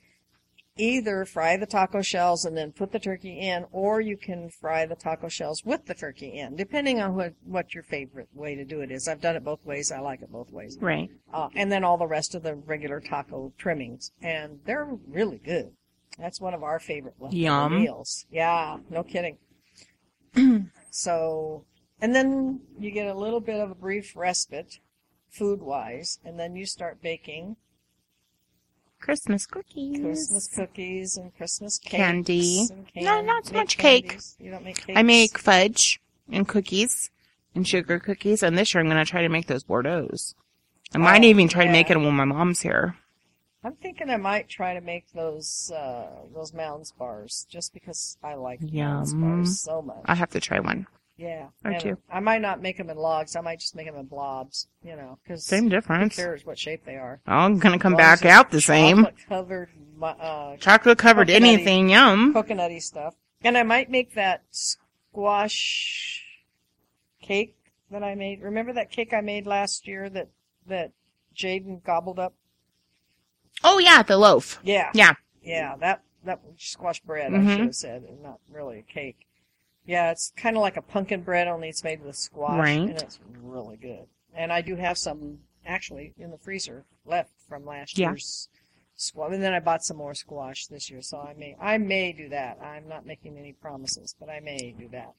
either fry the taco shells and then put the turkey in, or you can fry the taco shells with the turkey in, depending on what, what your favorite way to do it is. I've done it both ways. I like it both ways. Right. Uh, and then all the rest of the regular taco trimmings. And they're really good. That's one of our favorite Yum. meals. Yeah, no kidding. so, and then you get a little bit of a brief respite, food wise, and then you start baking Christmas cookies. Christmas cookies and Christmas Candy. And No, not so much cake. You don't make cakes. I make fudge and cookies and sugar cookies, and this year I'm going to try to make those Bordeaux's. I might Oh, even try to make yeah. it when my mom's here. I'm thinking I might try to make those uh, those Mounds bars just because I like Mounds bars so much. I have to try one. Yeah, Or and two. I might not make them in logs. I might just make them in blobs. You know, because Same difference. who cares what shape they are? I'm going to come back out the same. Chocolate covered, uh, Chocolate covered anything, yum. coconutty stuff, and I might make that squash cake that I made. Remember that cake I made last year that that Jaden gobbled up? Oh yeah, the loaf. Yeah. Yeah. Yeah, that that squash bread I Mhm. should have said, and not really a cake. Yeah, it's kind of like a pumpkin bread, only it's made with squash, Right. and it's really good. And I do have some actually in the freezer left from last Yeah. year's squash. And then I bought some more squash this year, so I may I may do that. I'm not making any promises, but I may do that.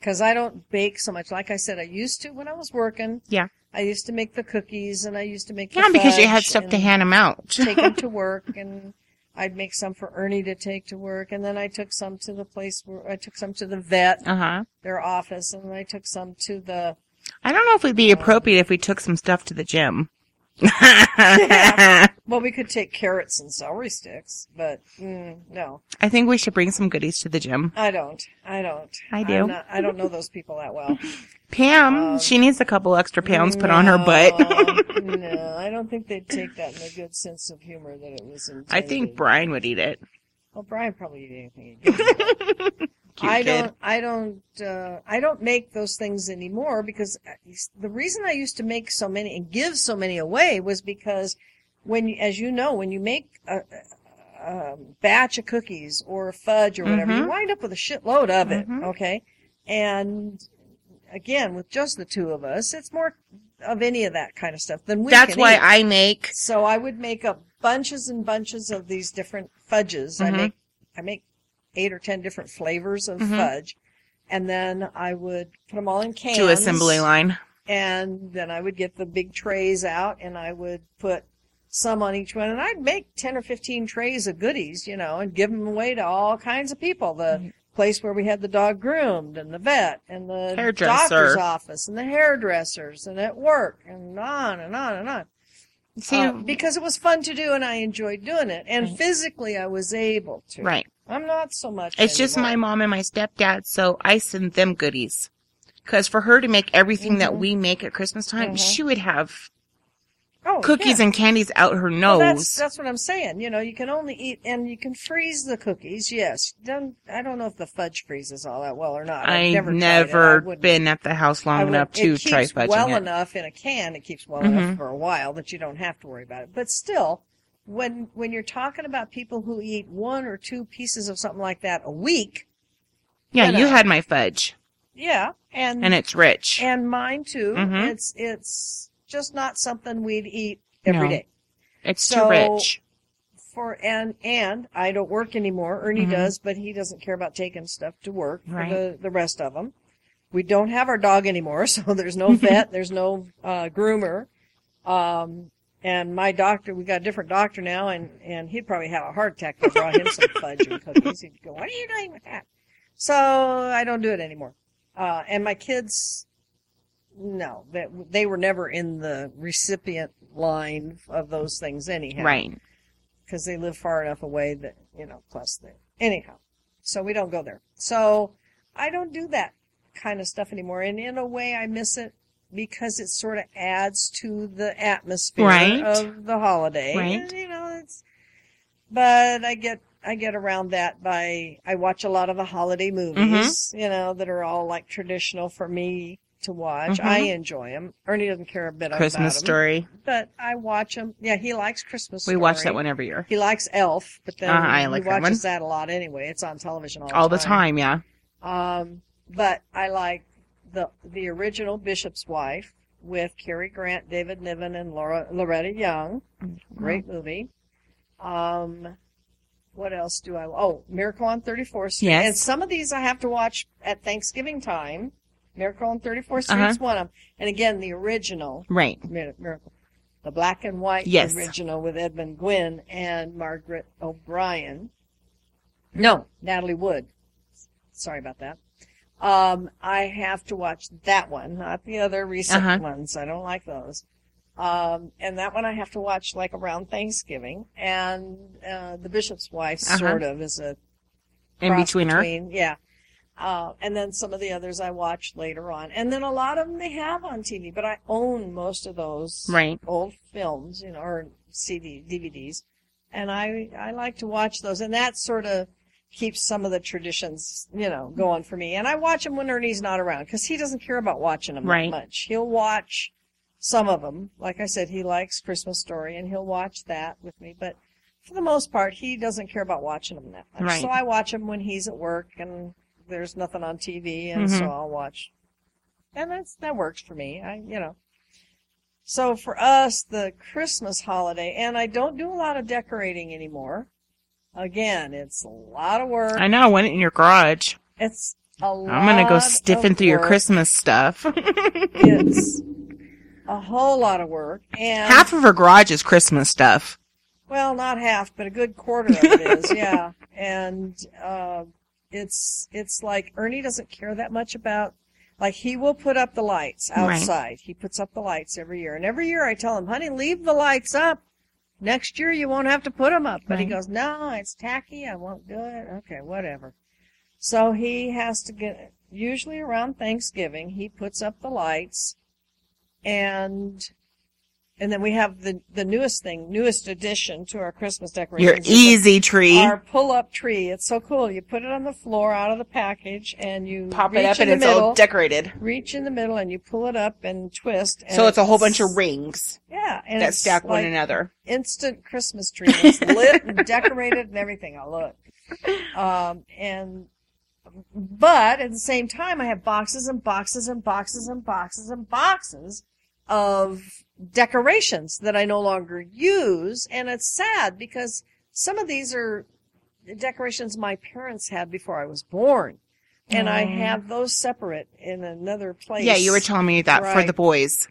Because I don't bake so much. Like I said, I used to when I was working. Yeah. I used to make the cookies, and I used to make the Yeah, because you had stuff to hand them out. take them to work and I'd make some for Ernie to take to work and then I took some to the place where I took some to the vet, Uh huh. their office, and I took some to the I don't know if it'd be appropriate if we took some stuff to the gym. well, we could take carrots and celery sticks, but mm, no, I think we should bring some goodies to the gym. I don't. I don't. I do. not- I don't know those people that well. Pam, Um, she needs a couple extra pounds put on her butt. No, no, I don't think they'd take that in a good sense of humor that it was intended. I think Brian would eat it. Well, Brian probably eat anything. Cute I kid. don't, I don't, uh, I don't make those things anymore because uh, the reason I used to make so many and give so many away was because when, as you know, when you make a, a, a batch of cookies or fudge or whatever, you Mhm. wind up with a shitload of it. Mhm. Okay. And again, with just the two of us, it's more of any of that kind of stuff than we That's why eat. I make. So I would make up bunches and bunches of these different fudges. I Mhm. make I make eight or ten different flavors of Mhm. fudge, and then I would put them all in cans. To assembly line. And then I would get the big trays out, and I would put some on each one, and I'd make ten or fifteen trays of goodies, you know, and give them away to all kinds of people. The Mm-hmm. place where we had the dog groomed, and the vet, and the Hairdresser. doctor's office, and the hairdressers, and at work, and on and on and on. See, Uh, because it was fun to do and I enjoyed doing it. And Right. physically I was able to. right. I'm not so much. It's just my mom and my stepdad, so I send them goodies. Because for her to make everything that Mhm. we make at Christmas time, Mhm. she would have oh, cookies yeah. and candies out her Well, nose. that's that's what I'm saying. You know, you can only eat and you can freeze the cookies. Yes. Don't, I don't know if the fudge freezes all that well or not. I've never, never. I been at the house long enough to it try keeps fudging well it. enough in a can. It keeps well Mhm. enough for a while that you don't have to worry about it. But still, when when you're talking about people who eat one or two pieces of something like that a week, Yeah, you you had my fudge, yeah, and and it's rich. and mine too. Mhm. It's it's just not something we'd eat every No. day. it's so- too rich. For and and I don't work anymore. Ernie Mhm. does, but he doesn't care about taking stuff to work for Right. the the rest of them. We don't have our dog anymore, so there's no vet, there's no uh, groomer. Um, and my doctor, we got a different doctor now, and and he'd probably have a heart attack if I brought him some fudge and cookies. He'd go, "What are you doing with that?" So I don't do it anymore. Uh, and my kids, no, that they were never in the recipient line of those things anyhow Right. because they live far enough away that you know. Plus, they anyhow, so we don't go there. So I don't do that kind of stuff anymore, and in a way, I miss it because it sort of adds to the atmosphere Right. of the holiday. Right. And, you know, it's. But I get I get around that by I watch a lot of the holiday movies, mm-hmm. you know, that are all like traditional for me to watch. Mhm. I enjoy them. Ernie doesn't care a bit about Christmas about story. but I watch them. Yeah, he likes Christmas. We watch that one every year. He likes Elf, but then Uh, I he like that watches one. that a lot anyway. It's on television all, All the time, yeah. Um, but I like the the original Bishop's Wife with Cary Grant, David Niven, and Laura Loretta Young. Great movie. Um, what else do I? Oh, Miracle on 34th Street. Yes. And some of these I have to watch at Thanksgiving time. Miracle on 34th Street Uh-huh. is one of them. And again, the original Right. Miracle. The black and white Yes. original with Edmund Gwenn and Margaret O'Brien. No, Natalie Wood. Sorry about that. Um, I have to watch that one, not the other recent Uh-huh. ones. I don't like those. Um, and that one I have to watch like around Thanksgiving. And uh, The Bishop's Wife Uh-huh. sort of is a In between her. between- Yeah. Uh, and then some of the others I watched later on. And then a lot of them they have on TV, but I own most of those Right. old films, you know, or CD, DVDs. And I, I like to watch those. And that sort of keeps some of the traditions, you know, going for me. And I watch them when Ernie's not around because he doesn't care about watching them Right. that much. He'll watch some of them. Like I said, he likes Christmas Story and he'll watch that with me, but for the most part, he doesn't care about watching them that much. Right. So I watch them when he's at work and there's nothing on TV, and so Mhm. I'll watch. And that's that works for me. I you know. So for us, the Christmas holiday, and I don't do a lot of decorating anymore. Again, it's a lot of work. I know. I went in your garage. It's a lot. I'm gonna go stiffen through your. Christmas stuff. It's a whole lot of work, and Half of her garage is Christmas stuff. Well, not half, but a good quarter of it is, yeah. And uh, it's it's like Ernie doesn't care that much about like he will put up the lights Right. outside. He puts up the lights every year, and every year I tell him, "Honey, leave the lights up. Next year you won't have to put them up." But he goes, "No, it's tacky. I won't do it." Okay, whatever. So he has to get usually around Thanksgiving. He puts up the lights, and and then we have the the newest thing, newest addition to our Christmas decorations. Your easy tree. Our pull-up tree. It's so cool. You put it on the floor out of the package, and you Pop it reach up in and the it's middle, all decorated. reach in the middle, and you pull it up and twist. And So it's a whole bunch of rings yeah, and that it's stack one another. instant Christmas tree. It's lit and decorated and everything. I love it. Um, and but at the same time, I have boxes and boxes and boxes and boxes and boxes of decorations that I no longer use, and it's sad because some of these are decorations my parents had before I was born. And I Mm. have those separate in another place. Yeah, you were telling me that for Right. the boys.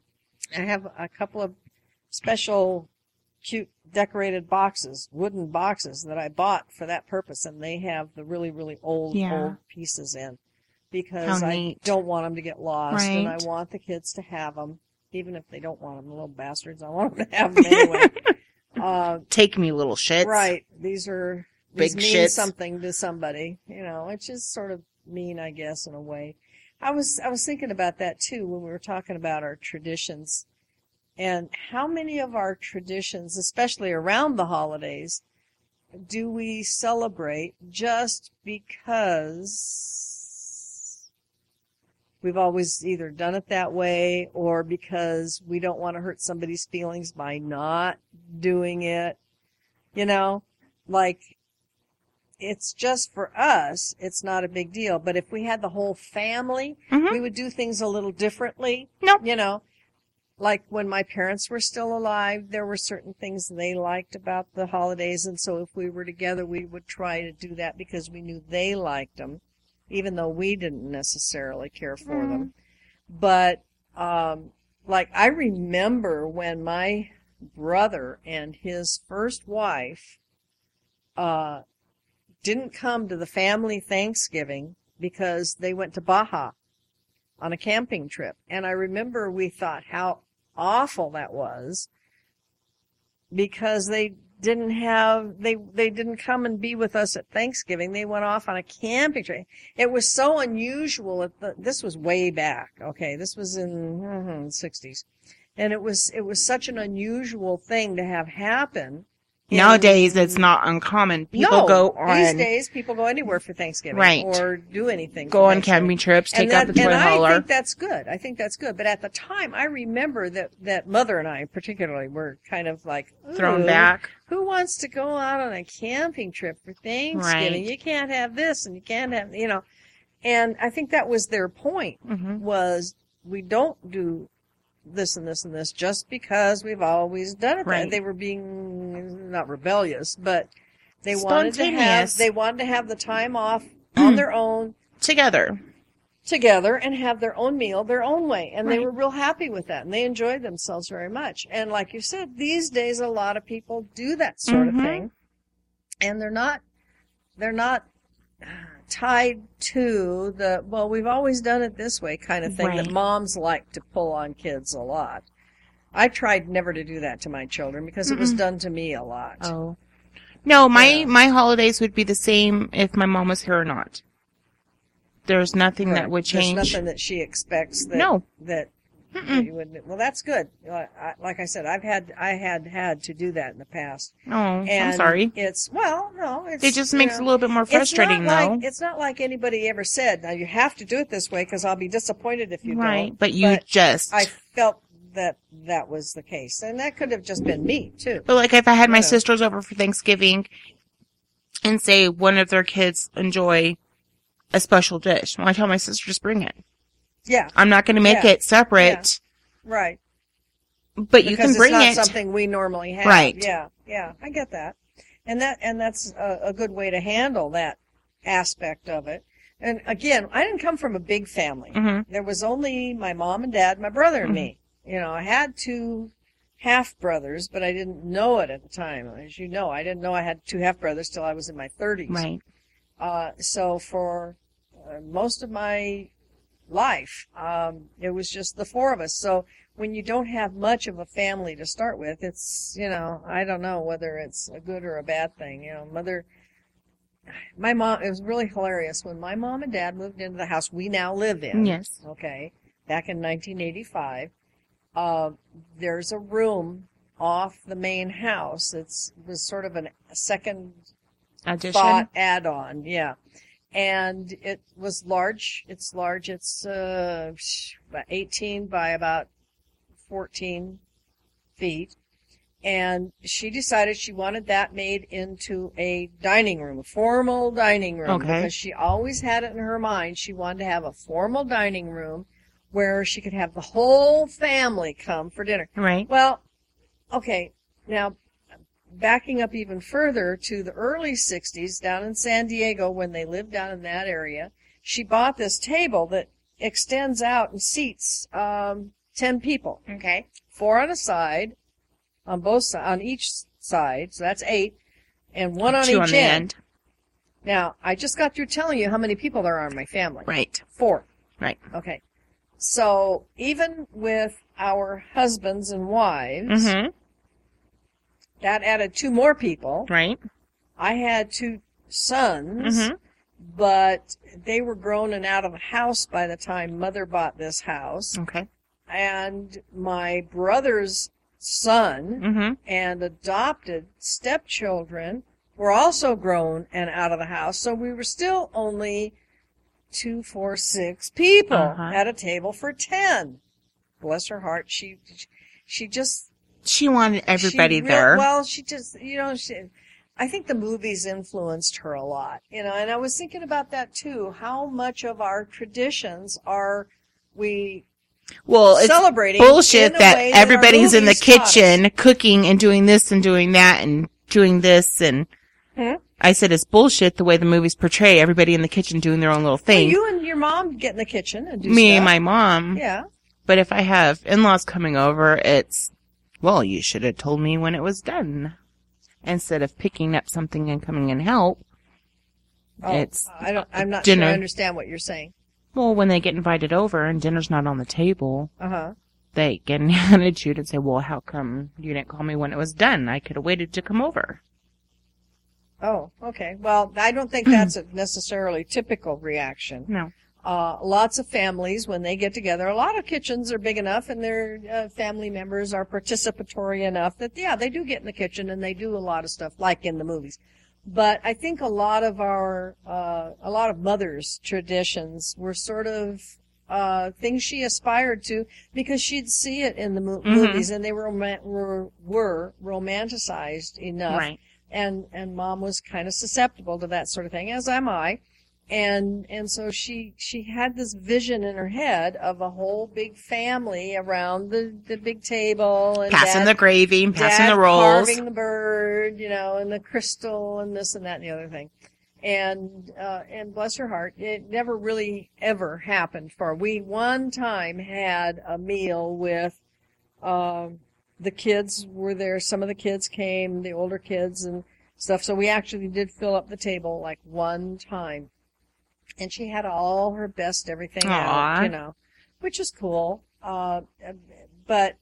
I have a couple of special cute decorated boxes, wooden boxes that I bought for that purpose, and they have the really, really old, Yeah. old pieces in because I don't want them to get lost, and I want the kids to have them, even if they don't want them, the little bastards. I want them to have them anyway. uh, Take me, little shits. right? These are these Big mean shits. something to somebody, you know, which is sort of mean, I guess, in a way. I was I was thinking about that too when we were talking about our traditions and how many of our traditions, especially around the holidays, do we celebrate just because we've always either done it that way or because we don't want to hurt somebody's feelings by not doing it. You know, like it's just for us, it's not a big deal. But if we had the whole family, Mhm. we would do things a little differently. Nope. You know, like when my parents were still alive, there were certain things they liked about the holidays. And so if we were together, we would try to do that because we knew they liked them, even though we didn't necessarily care for them. But, um, like I remember when my brother and his first wife, uh, didn't come to the family Thanksgiving because they went to Baja on a camping trip. And I remember we thought how awful that was because they didn't have they they didn't come and be with us at Thanksgiving. They went off on a camping trip. It was so unusual. At the, this was way back. Okay, this was in mhm, the 60s. And it was it was such an unusual thing to have happen. Nowadays, it's not uncommon. People no, go on these days. People go anywhere for Thanksgiving, Right. Or do anything. go on camping trips, take and out that, the toy and hauler. I think that's good. I think that's good. But at the time, I remember that that mother and I, particularly, were kind of like thrown back. Who wants to go out on a camping trip for Thanksgiving? Right. You can't have this, and you can't have you know. And I think that was their point hmm was we don't do this and this and this just because we've always done it. that- Right. They were being not rebellious, but they wanted to have they wanted to have the time off on their own Together. together and have their own meal their own way and they were real happy with that and they enjoyed themselves very much and like you said these days a lot of people do that sort Mhm. of thing and they're not they're not tied to the well we've always done it this way kind of thing that moms like to pull on kids a lot i tried never to do that to my children because it was done to me a lot Oh. No, my Yeah. my holidays would be the same if my mom was here or not. There's nothing that would change. There's nothing that she expects that No. that Mm-mm. Well, that's good. Like I, said, I've had I had had to do that in the past. Oh, I'm And sorry. It's well, no, it's It just makes it a little bit more frustrating, not though. Like, it's not like anybody ever said, "Now you have to do it this way," because I'll be disappointed if you right, don't. but you just I felt that that was the case, and that could have just been me too. But like if I had my Yeah. sisters over for Thanksgiving and say one of their kids enjoy a special dish, well, I tell my sister just bring it. Yeah, I'm not going to make Yeah. it separate, right. but you can bring it's not it. something we normally have. Right. Yeah, yeah, I get that, and that and that's a, a good way to handle that aspect of it. And again, I didn't come from a big family. Mhm. There was only my mom and dad, my brother and Mm-hmm. me. You know, I had two half brothers, but I didn't know it at the time. As you know, I didn't know I had two half brothers till I was in my thirties. Right. Uh, so for uh, most of my life, um, it was just the four of us. So when you don't have much of a family to start with, it's, you know, I don't know whether it's a good or a bad thing. You know, mother, my mom, it was really hilarious when my mom and dad moved into the house we now live in. Yes. Okay. Back in 1985. Uh, there's a room off the main house. It's, it was sort of an, a second Addition. thought add-on, yeah. And it was large. It's large. It's uh, about 18 by about 14 feet. And she decided she wanted that made into a dining room, a formal dining room, Okay. because she always had it in her mind. She wanted to have a formal dining room where she could have the whole family come for dinner. Right. Well, okay. Now, backing up even further to the early 60s down in San Diego when they lived down in that area, she bought this table that extends out and seats um, 10 people. Okay. Four on a side, on both on each side, so that's eight, and one on Two each on end. end. Now, I just got through telling you how many people there are in my family. Right. Four. Right. Okay. So even with our husbands and wives, Mm-hmm. That added two more people. Right. I had two sons, Mhm. but they were grown and out of the house by the time mother bought this house. Okay. And my brother's son Mm-hmm. and adopted stepchildren were also grown and out of the house. So we were still only two, four, six people Uh-huh. at a table for ten. Bless her heart. She, she just She wanted everybody she there. Well, she just, you know, she, I think the movies influenced her a lot, you know, and I was thinking about that too. How much of our traditions are we well, it's celebrating bullshit that that everybody's in the kitchen cooking and doing this and doing that and doing this and Hmm? I said it's bullshit the way the movies portray everybody in the kitchen doing their own little Well, thing. you and your mom get in the kitchen and do Me and my mom. yeah. But if I have in-laws coming over, it's, well, you should have told me when it was done. Instead of picking up something and coming and help. Oh, It's I don't. I'm not dinner. sure I understand what you're saying. Well, when they get invited over and dinner's not on the table, Uh huh. they get an attitude and say, well, how come you didn't call me when it was done? I could have waited to come over. Oh, okay. Well, I don't think that's a necessarily typical reaction. No. Uh, lots of families, when they get together, a lot of kitchens are big enough and their uh, family members are participatory enough that, yeah, they do get in the kitchen and they do a lot of stuff like in the movies. But I think a lot of our, uh, a lot of mothers' traditions were sort of, uh, things she aspired to because she'd see it in the mo- Mhm. movies and they were, were, were romanticized enough Right. and and mom was kind of susceptible to that sort of thing as am i and and so she she had this vision in her head of a whole big family around the the big table and Passing dad, the gravy and passing the rolls. carving the bird you know and the crystal and this and that and the other thing and uh and bless her heart it never really ever happened for we one time had a meal with um the kids were there. Some of the kids came, the older kids and stuff. So we actually did fill up the table like one time. And she had all her best everything out, you know, which is cool. Uh, but,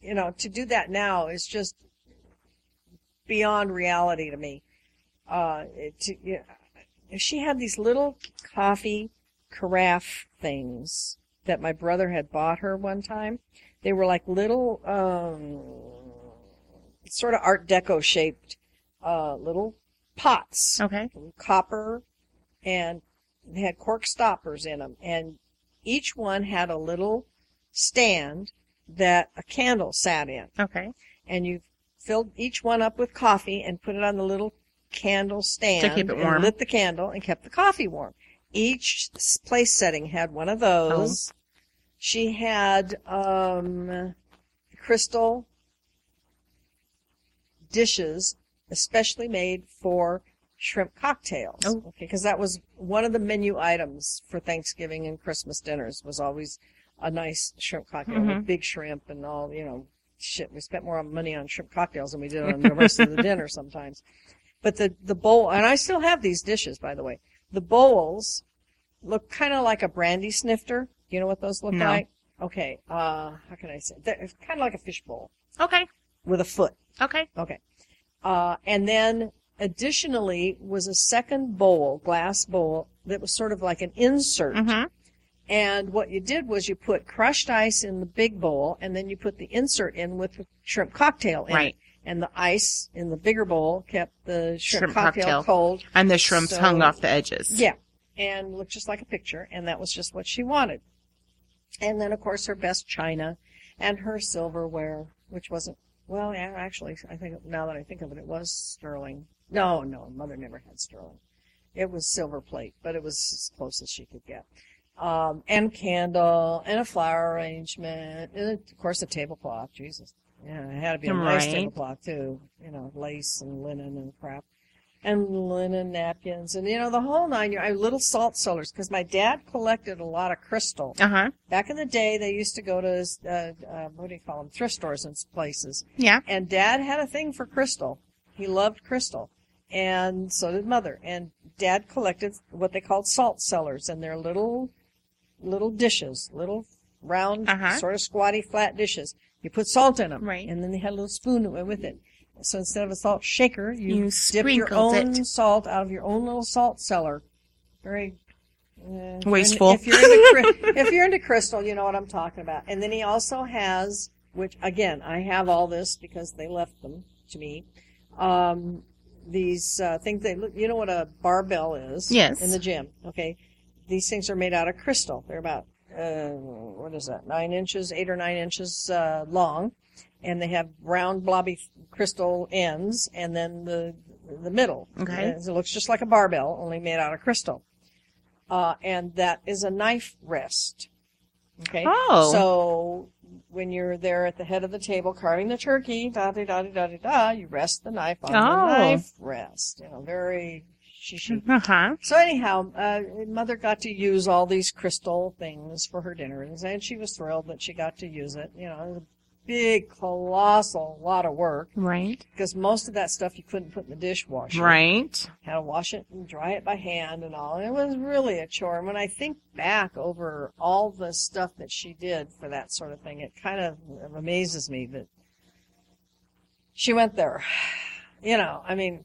you know, to do that now is just beyond reality to me. Uh, to, you she had these little coffee carafe things that my brother had bought her one time. They were like little, um, sort of Art Deco shaped, uh, little pots, Okay. copper, and had cork stoppers in them. And each one had a little stand that a candle sat in. Okay. and you filled each one up with coffee and put it on the little candle stand To keep it and warm. lit the candle and kept the coffee warm. Each place setting had one of those. She had um, crystal dishes, especially made for shrimp cocktails. Oh. Okay, because that was one of the menu items for Thanksgiving and Christmas dinners was always a nice shrimp cocktail Mhm. with big shrimp and all, you know, shit. We spent more money on shrimp cocktails than we did on the rest of the dinner sometimes. But the, the bowl, and I still have these dishes, by the way. The bowls look kind of like a brandy snifter. You know what those look No. like? Okay, uh, how can I say? They're kind of like a fish bowl Okay. with a foot. Okay. Okay. Uh, and then additionally was a second bowl, glass bowl, that was sort of like an insert. Mm-hmm. And what you did was you put crushed ice in the big bowl, and then you put the insert in with the shrimp cocktail in Right. it. And the ice in the bigger bowl kept the shrimp, Shrimp cocktail, cocktail. cold. And the shrimps So- hung off the edges. Yeah. And looked just like a picture, and that was just what she wanted. And then, of course, her best china and her silverware, which wasn't, well, yeah, actually, I think, now that I think of it, it was sterling. No, no, mother never had sterling. It was silver plate, but it was as close as she could get. Um, and candle, and a flower arrangement, and of course a tablecloth, Jesus. Yeah, it had to be a nice tablecloth too, you know, lace and linen and crap and linen napkins and you know the whole nine yards. Little salt cellars because my dad collected a lot of crystal. Uh huh. Back in the day, they used to go to uh, uh, what do you call them, thrift stores and places. Yeah. And dad had a thing for crystal. He loved crystal, and so did mother. And dad collected what they called salt cellars, and they're little little dishes, little round, Uh-huh. sort of squatty, flat dishes. You put salt in them, Right. And then they had a little spoon that went with it. So instead of a salt shaker, you, You dip your own it. salt out of your own little salt cellar. Very uh, if you're Wasteful. into- If you're, into, if you're into crystal, you know what I'm talking about. And then he also has, which again, I have all this because they left them to me. Um, these uh, things they look. You know what a barbell is? Yes. In the gym. Okay. These things are made out of crystal. They're about uh, what is that? Nine inches, eight or nine inches uh, long, and they have round blobby crystal ends, and then the the middle. Okay. It looks just like a barbell, only made out of crystal. Uh, and that is a knife rest. Okay. Oh. So when you're there at the head of the table carving the turkey, da da da da da da, da you rest the knife on Oh. the knife rest. You know, very shishy. Uh huh. So anyhow, uh, mother got to use all these crystal things for her dinners, and she was thrilled that she got to use it. You know, it was a big, colossal lot of work Right. because most of that stuff you couldn't put in the dishwasher. Right. Had to wash it and dry it by hand and all. And it was really a chore. And when I think back over all the stuff that she did for that sort of thing, it kind of amazes me that she went there. You know, I mean,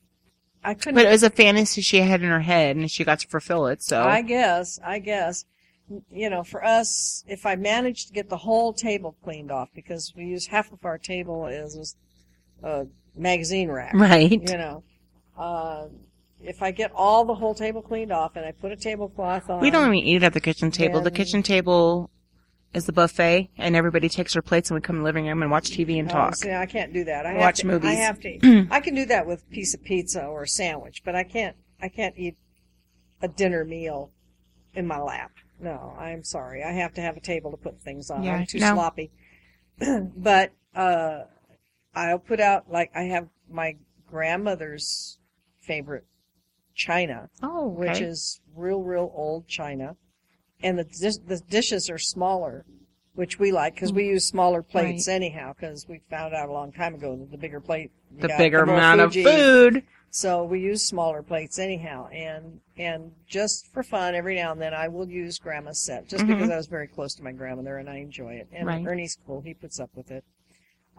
I couldn't. But it was a fantasy she had in her head, and she got to fulfill it. So I guess, I guess, you know, for us, if I manage to get the whole table cleaned off, because we use half of our table as a magazine rack, right. you know, uh, if I get all the whole table cleaned off and I put a tablecloth on, We don't even eat at the kitchen table. the kitchen table is the buffet, and everybody takes their plates, and we come in the living room and watch TV and Oh, talk. see, I can't do that. I Watch have to, movies. I have to. I can do that with a piece of pizza or a sandwich, but I can't. I can't eat a dinner meal in my lap. No, I'm sorry. I have to have a table to put things on. Yeah, I'm too no. sloppy. but uh, I'll put out like I have my grandmother's favorite china, oh, okay. which is real, real old china, and the dis- the dishes are smaller, which we like because we use smaller plates Right. anyhow. Because we found out a long time ago that the bigger plate, the got, bigger more amount Fuji. of food. So we use smaller plates anyhow, and and just for fun, every now and then I will use Grandma's set, just Mhm. because I was very close to my grandmother and I enjoy it. And Right. Ernie's cool; he puts up with it.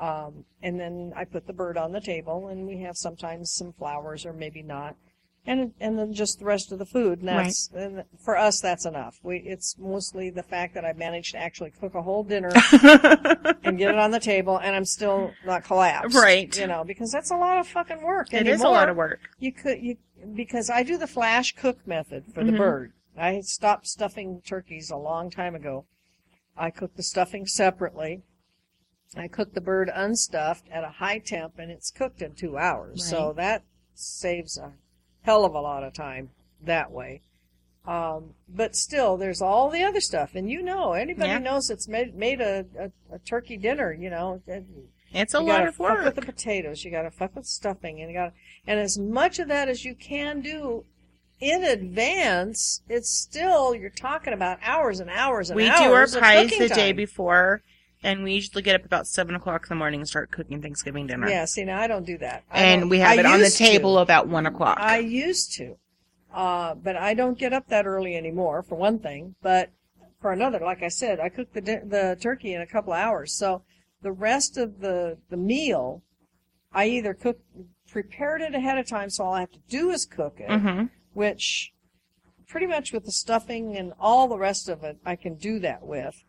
Um, and then I put the bird on the table, and we have sometimes some flowers or maybe not, and and then just the rest of the food. And that's and for us, that's enough. We it's mostly the fact that I managed to actually cook a whole dinner and get it on the table, and I'm still not collapsed. Right. You know, because that's a lot of fucking work. It is a lot of work. You could you because I do the flash cook method for the Mhm. bird. I stopped stuffing turkeys a long time ago. I cook the stuffing separately, I cook the bird unstuffed at a high temp and it's cooked in two hours. So that saves a hell of a lot of time that way. Um, but still, there's all the other stuff, and you know, anybody Yeah. knows it's made made a, a, a turkey dinner. You know, it- It's a you lot of fuck with work. the potatoes. You got to fuck with stuffing, and you got and as much of that as you can do in advance. It's still you're talking about hours and hours and We hours. We do our pies the day before, and we usually get up about seven o'clock in the morning and start cooking Thanksgiving dinner. Yeah, see now I don't do that. I and we have I it on the used to. table about one o'clock. I used to, uh, but I don't get up that early anymore. For one thing, but for another, like I said, I cook the the turkey in a couple of hours. So the rest of the the meal, I either cook prepared it ahead of time, so all I have to do is cook it, hmm which pretty much with the stuffing and all the rest of it, I can do that with.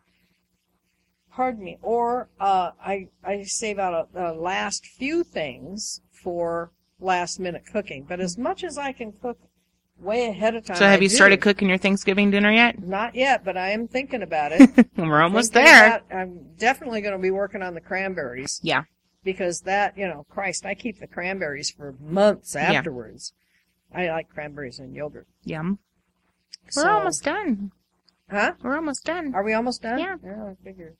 Pardon me. Or uh, I I save out a, a last few things for last minute cooking. But as much as I can cook way ahead of time. So have I you do. started cooking your Thanksgiving dinner yet? Not yet, but I am thinking about it. We're almost Thinking there. about- I'm definitely going to be working on the cranberries Yeah. because that, you know, Christ, I keep the cranberries for months afterwards. Yeah. I like cranberries and yogurt. Yum. We're So- almost done. Huh? We're almost done. Are we almost done? Yeah. Yeah, I figured.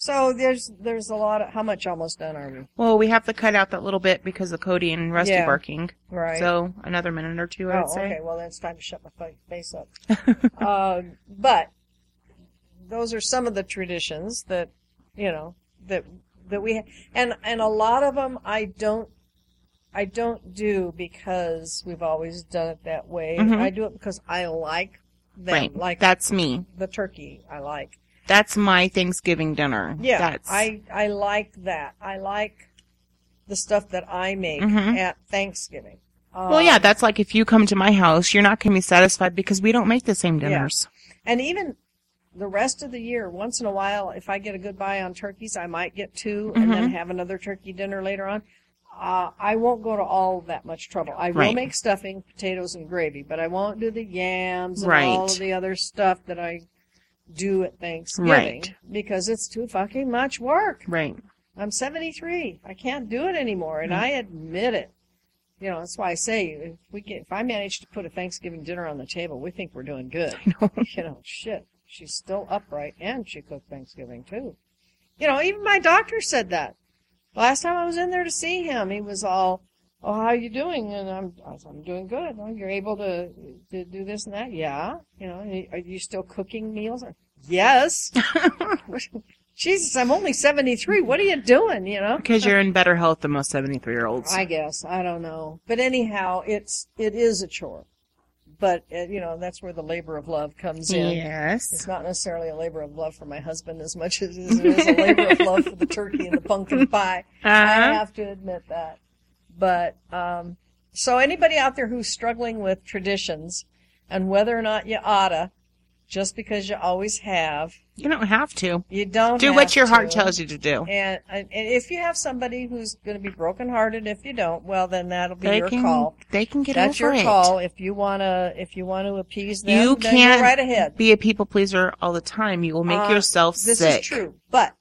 So there's there's a lot of how much almost done are we? Well, we have to cut out that little bit because of Cody and Rusty Yeah. barking. Right. So another minute or two, I oh, would say. okay. Well, then it's time to shut my face up. um, but those are some of the traditions that you know that that we ha- and and a lot of them I don't I don't do because we've always done it that way. Mhm. I do it because I like them, Right. like That's me. the turkey. I like. That's my Thanksgiving dinner. Yeah, That's I I like that. I like the stuff that I make Mhm. at Thanksgiving. Um, Well, yeah, that's like if you come to my house, you're not going to be satisfied because we don't make the same dinners. and even the rest of the year, once in a while, if I get a good buy on turkeys, I might get 2 and then Mhm. have another turkey dinner later on. Uh, I won't go to all that much trouble. I will make stuffing, potatoes, and gravy, but I won't do the yams and Right. all of the other stuff that I do at Thanksgiving Right. because it's too fucking much work. Right. I'm 73. I can't do it anymore, and Mm. I admit it. You know, that's why I say if we get, if I manage to put a Thanksgiving dinner on the table, we think we're doing good. know. You know, shit. She's still upright, and she cooked Thanksgiving too. You know, even my doctor said that. Last time I was in there to see him, he was all, "Oh, how are you doing?" And I'm, I I'm doing good. Oh, you're able to to do this and that. Yeah. You know, are you still cooking meals? Yes. Jesus, I'm only 73. What are you doing? You know? Because you're in better health than most 73 year olds. I guess I don't know, but anyhow, it's it is a chore. But uh, you know that's where the labor of love comes in. Yes. It's not necessarily a labor of love for my husband as much as it is a labor of love for the turkey and the pumpkin pie. I Uh-huh. have to admit that. But um, so anybody out there who's struggling with traditions and whether or not you oughta, just because you always have, You don't have to. you don't Do what your heart tells you to do. And, and if you have somebody who's going to be brokenhearted, if you don't, well, then that'll be They your can, call. they can get it. That's over your it. call. If you wanna, if you want to appease them, You can't go right ahead. be a people pleaser all the time. You will make Uh, yourself This sick. is true, but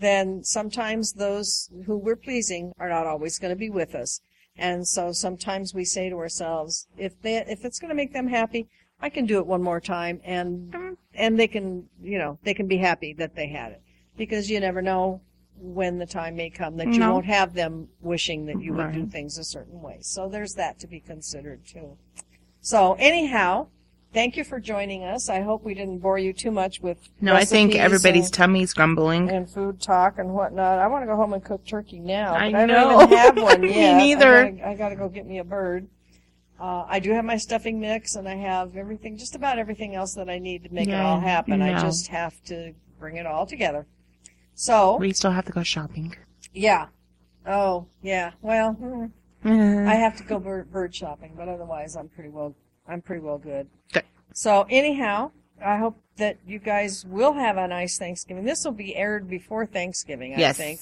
then sometimes those who we're pleasing are not always going to be with us, and so sometimes we say to ourselves, if they, if it's going to make them happy, I can do it one more time, and Mhm. and they can, you know, they can be happy that they had it, because you never know when the time may come that you No. won't have them wishing that you would do things a certain way. So there's that to be considered too. So anyhow, thank you for joining us. I hope we didn't bore you too much with No, I think everybody's and, tummy's grumbling. and food talk and whatnot. I want to go home and cook turkey now. I know. don't even have one Me neither. I gotta, go get me a bird. Uh, I do have my stuffing mix and I have everything, just about everything else that I need to make it all happen. I just have to bring it all together. So, We still have to go shopping. yeah. Oh, yeah. Well, hmm. Uh, I have to go bird, bird shopping, but otherwise I'm pretty well I'm pretty well good. Good. So anyhow, I hope that you guys will have a nice Thanksgiving. This will be aired before Thanksgiving, I yes. think,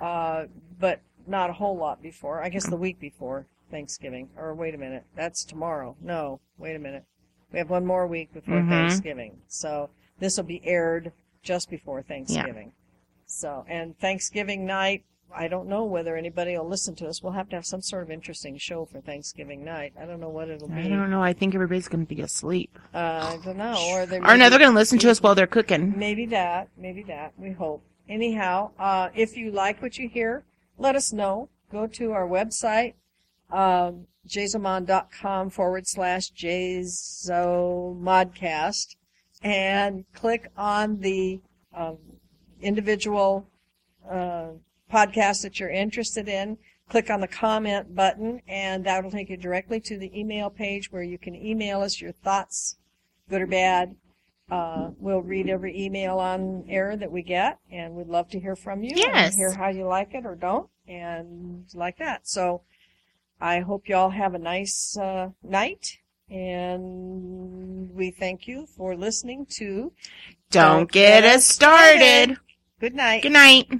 uh, but not a whole lot before. I guess the week before Thanksgiving. Or wait a minute, that's tomorrow. No, wait a minute. We have one more week before Mhm. Thanksgiving, so this will be aired just before Thanksgiving. Yeah. So, and Thanksgiving night, I don't know whether anybody will listen to us. We'll have to have some sort of interesting show for Thanksgiving night. I don't know what it'll be. I don't know. I think everybody's going to be asleep. Uh, I don't know. Or they or no, they're going to listen to us while they're cooking. Maybe that. Maybe that. We hope. Anyhow, uh, if you like what you hear, let us know. Go to our website, um, jzamon.com forward slash jzomodcast and click on the um, individual uh, podcast that you're interested in. Click on the comment button, and that'll take you directly to the email page where you can email us your thoughts, good or bad. Uh, we'll read every email on air that we get, and we'd love to hear from you. Yes. And hear how you like it or don't, and like that. So I hope you all have a nice uh, night, and we thank you for listening to Don't get us started. Good Night. Good night.